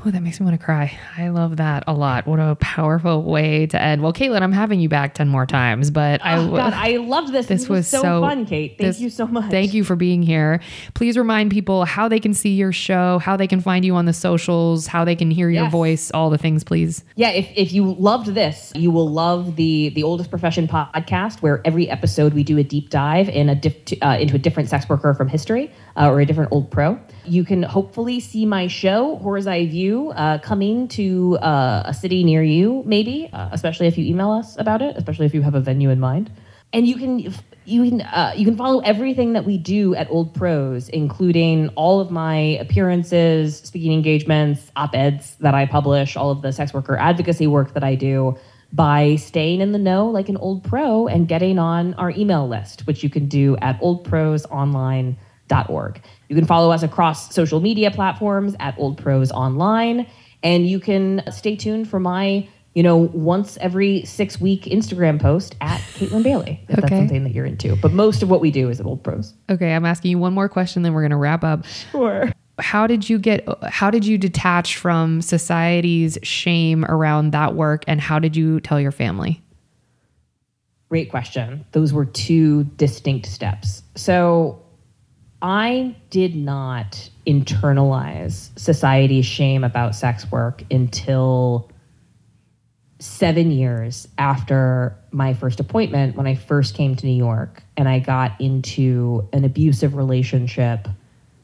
Oh, that makes me want to cry. I love that a lot. What a powerful way to end. Well, Kaytlin, I'm having you back 10 more times, but I, Oh, God, I loved this. this was so, so fun, Kate. Thank this- you so much. Thank you for being here. Please remind people how they can see your show, how they can find you on the socials, how they can hear your voice, all the things, please. Yeah, if, if you loved this, you will love the the oldest profession podcast, where every episode we do a deep dive in a diff, uh, into a different sex worker from history uh, or a different old pro. You can hopefully see my show, Whore's Eye View, uh, coming to uh, a city near you, maybe, uh, especially if you email us about it, especially if you have a venue in mind. And you can you can uh, you can follow everything that we do at Old Pros, including all of my appearances, speaking engagements, op eds that I publish, all of the sex worker advocacy work that I do, by staying in the know like an Old Pro and getting on our email list, which you can do at oldprosonline.org. You can follow us across social media platforms at Old Pros Online, and you can stay tuned for my you know, once every six week Instagram post at Kaytlin Bailey, if that's something that you're into. But most of what we do is at Old Pros. Okay, I'm asking you one more question, then we're going to wrap up. Sure. How did you get, how did you detach from society's shame around that work, and how did you tell your family? Great question. Those were two distinct steps. So I did not internalize society's shame about sex work until seven years after my first appointment when I first came to New York and I got into an abusive relationship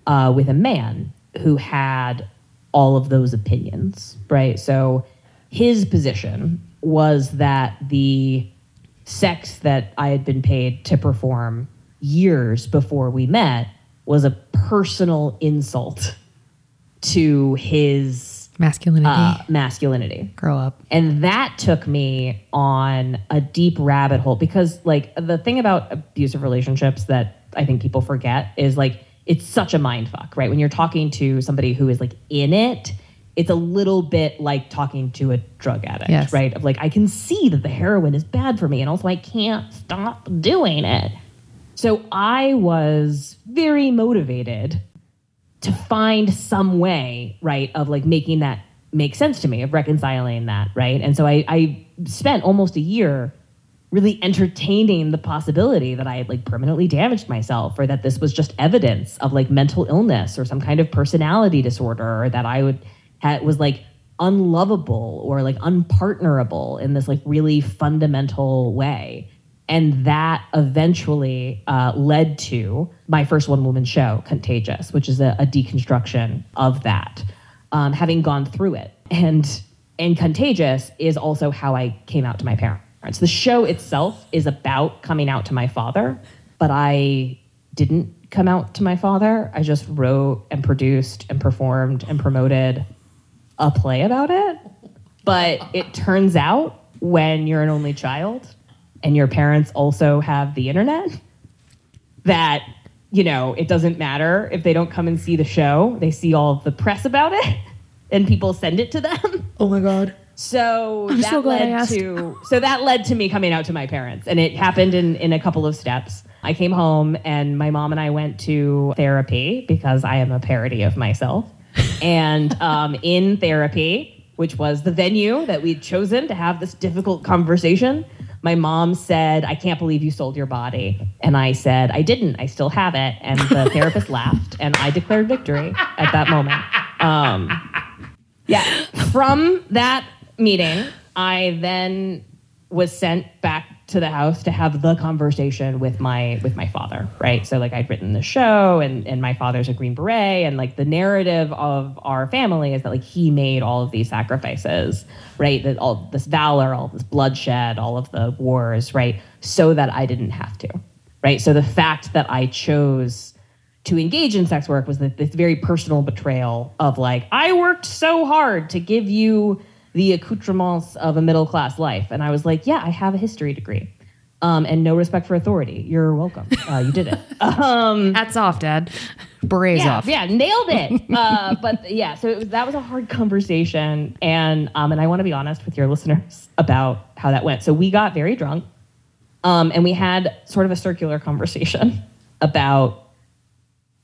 uh, with a man who had all of those opinions, right? So his position was that the sex that I had been paid to perform years before we met was a personal insult to his Masculinity. uh, masculinity. Grow up. And that took me on a deep rabbit hole because, like, the thing about abusive relationships that I think people forget is like it's such a mind fuck, right? When you're talking to somebody who is like in it, it's a little bit like talking to a drug addict, Yes. right? Of like, I can see that the heroin is bad for me, and also I can't stop doing it. So I was very motivated to find some way, right, of like making that make sense to me, of reconciling that, right? And so I, I spent almost a year really entertaining the possibility that I had like permanently damaged myself or that this was just evidence of like mental illness or some kind of personality disorder or that I would had was like unlovable or like unpartnerable in this like really fundamental way. And that eventually uh, led to my first one woman show, Contagious, which is a, a deconstruction of that, um, having gone through it. And, and Contagious is also how I came out to my parents. The show itself is about coming out to my father, but I didn't come out to my father. I just wrote and produced and performed and promoted a play about it. But it turns out when you're an only child and your parents also have the internet, that, you know, it doesn't matter if they don't come and see the show, they see all of the press about it and people send it to them. Oh my God. So I'm that so glad I led asked. to so that led to me coming out to my parents, and it happened in in a couple of steps. I came home, and my mom and I went to therapy because I am a parody of myself. and um, in therapy, which was the venue that we'd chosen to have this difficult conversation, my mom said, "I can't believe you sold your body," and I said, "I didn't. I still have it." And the therapist laughed, and I declared victory at that moment. Um, yeah. From that meeting, I then was sent back to the house to have the conversation with my with my father, right? So like I'd written the show and and my father's a Green Beret and like the narrative of our family is that like he made all of these sacrifices, right? That all this valor, all this bloodshed, all of the wars, right? So that I didn't have to. Right? So the fact that I chose to engage in sex work was this very personal betrayal of like I worked so hard to give you the accoutrements of a middle class life, and I was like, yeah, I have a history degree, um, and no respect for authority. You're welcome. Uh, you did it. Um, Hats off, Dad. Berets yeah, off. yeah, nailed it. Uh, but yeah, so it was, that was a hard conversation, and um, and I want to be honest with your listeners about how that went. So we got very drunk, Um, and we had sort of a circular conversation about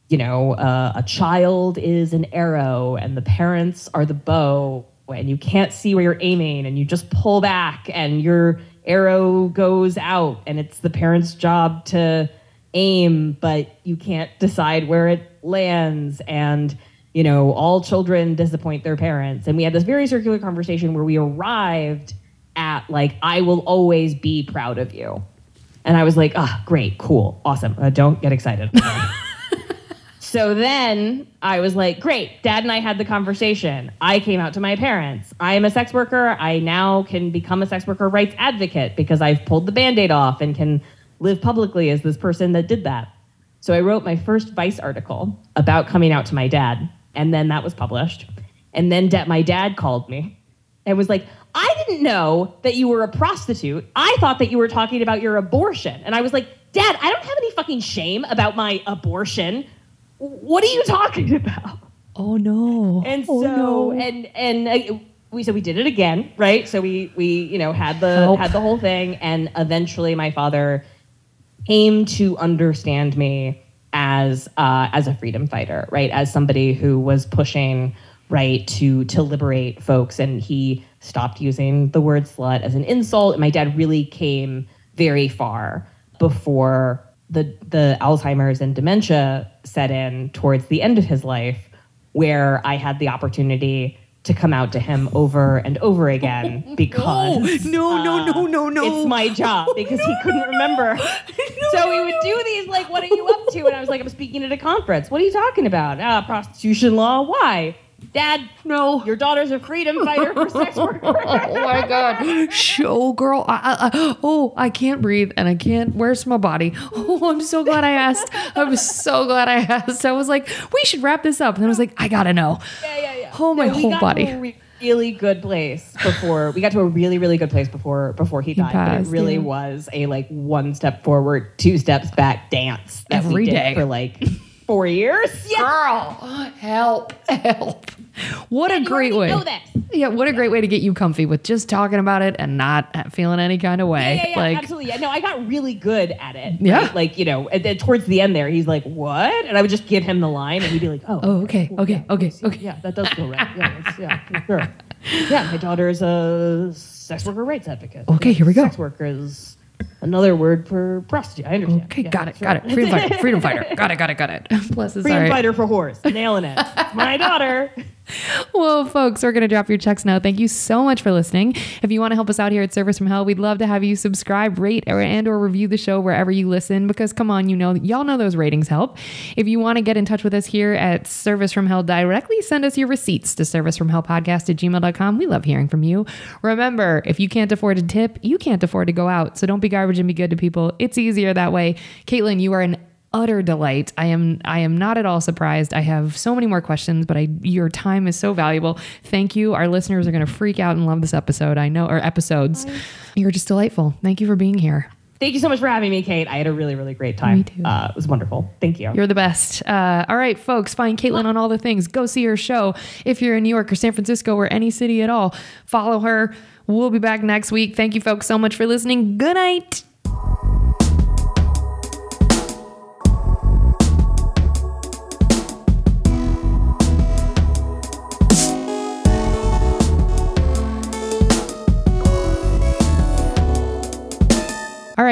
you know, uh, a child is an arrow and the parents are the bow, and you can't see where you're aiming, and you just pull back, and your arrow goes out, and it's the parents' job to aim, but you can't decide where it lands, and you know, all children disappoint their parents. And we had this very circular conversation where we arrived at like, I will always be proud of you. And I was like, ah, great, cool, awesome. Uh, don't get excited. So then I was like, great, dad and I had the conversation. I came out to my parents. I am a sex worker. I now can become a sex worker rights advocate because I've pulled the band aid off and can live publicly as this person that did that. So I wrote my first Vice article about coming out to my dad, and then that was published. And then da- my dad called me and was like, I didn't know that you were a prostitute. I thought that you were talking about your abortion. And I was like, Dad, I don't have any fucking shame about my abortion what are you talking about? Oh no. And oh, so no. and and uh, we said we did it again, right? So we we you know had the Help. had the whole thing, and eventually my father came to understand me as uh, as a freedom fighter, right? As somebody who was pushing right to to liberate folks, and he stopped using the word slut as an insult. And my dad really came very far before the the Alzheimer's and dementia set in towards the end of his life, where I had the opportunity to come out to him over and over again because no, no, uh, no, no, no. it's my job because he couldn't remember. so he would do these like, "What are you up to?" And I was like, "I'm speaking at a conference. What are you talking about? Ah, prostitution law. Why, Dad? no. Your daughter's a freedom fighter for sex workers." oh my god show girl I, I, I- oh i can't breathe and i can't where's my body oh i'm so glad i asked i'm so glad i asked i was like we should wrap this up and i was like i gotta know Yeah, yeah, yeah. Oh, my we whole got body. To really good place before we got to a really, really good place before before he, died. but passed, it really yeah. was a like one step forward, two steps back dance Every day. for like four years. Yeah, girl help help what a great way know this. yeah what a great way to get you comfy with just talking about it and not feeling any kind of way Yeah, yeah, like absolutely. Yeah, no, I got really good at it. Yeah. right? like you know, and then towards the end there, he's like, "What?" And I would just give him the line, and he'd be like, "Oh, oh okay cool, okay yeah, okay yes, yeah, okay yeah, that does feel right. Yeah, yeah, sure. Yeah, my daughter is a sex worker rights advocate. Okay, here we go. Sex worker is another word for prostitute. I understand. okay Yeah, got it got it freedom fighter freedom fighter got it got it got it bless his Freedom heart. fighter for horse, nailing it. my daughter. Well, folks, we're going to drop your checks now. Thank you so much for listening. If you want to help us out here at Service from Hell, we'd love to have you subscribe, rate, or, and or review the show wherever you listen because come on, you know, y'all know those ratings help. If you want to get in touch with us here at Service from Hell directly, send us your receipts to servicefromhellpodcast at gmail.com. We love hearing from you. Remember, if you can't afford a tip, you can't afford to go out. So don't be garbage and be good to people. It's easier that way. Kaytlin, you are an utter delight. I am I am not at all surprised. I have so many more questions, but I your time is so valuable. Thank you. Our listeners are going to freak out and love this episode. I know or episodes. You're just delightful. Thank you for being here. Thank you so much for having me, Kate. I had a really, really great time. Me too. Uh, it was wonderful. Thank you. You're the best. Uh, all right, folks, find Kaytlin on all the things. Go see her show. If you're in New York or San Francisco or any city at all, follow her. We'll be back next week. Thank you, folks, so much for listening. Good night.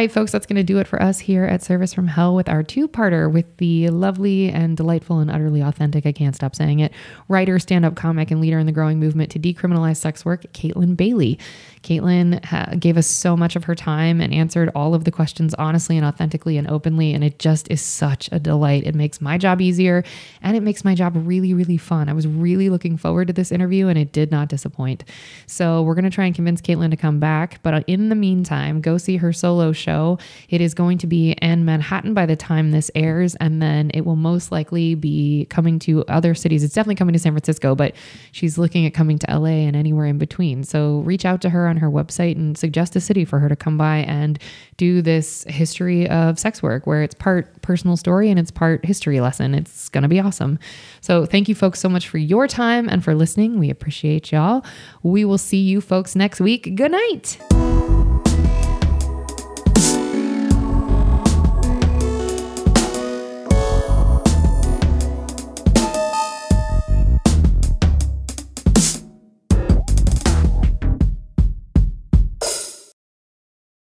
Right, folks, that's going to do it for us here at Service from Hell with our two parter with the lovely and delightful and utterly authentic, I can't stop saying it, writer, stand up comic, and leader in the growing movement to decriminalize sex work, Kaytlin Bailey. Kaytlin ha- gave us so much of her time and answered all of the questions honestly and authentically and openly. And it just is such a delight. It makes my job easier and it makes my job really, really fun. I was really looking forward to this interview and it did not disappoint. So we're going to try and convince Kaytlin to come back. But uh, in the meantime, go see her solo show. It is going to be in Manhattan by the time this airs. And then it will most likely be coming to other cities. It's definitely coming to San Francisco, but she's looking at coming to LA and anywhere in between. So reach out to her on her website and suggest a city for her to come by and do this history of sex work where it's part personal story and it's part history lesson. It's going to be awesome. So thank you folks so much for your time and for listening. We appreciate y'all. We will see you folks next week. Good night.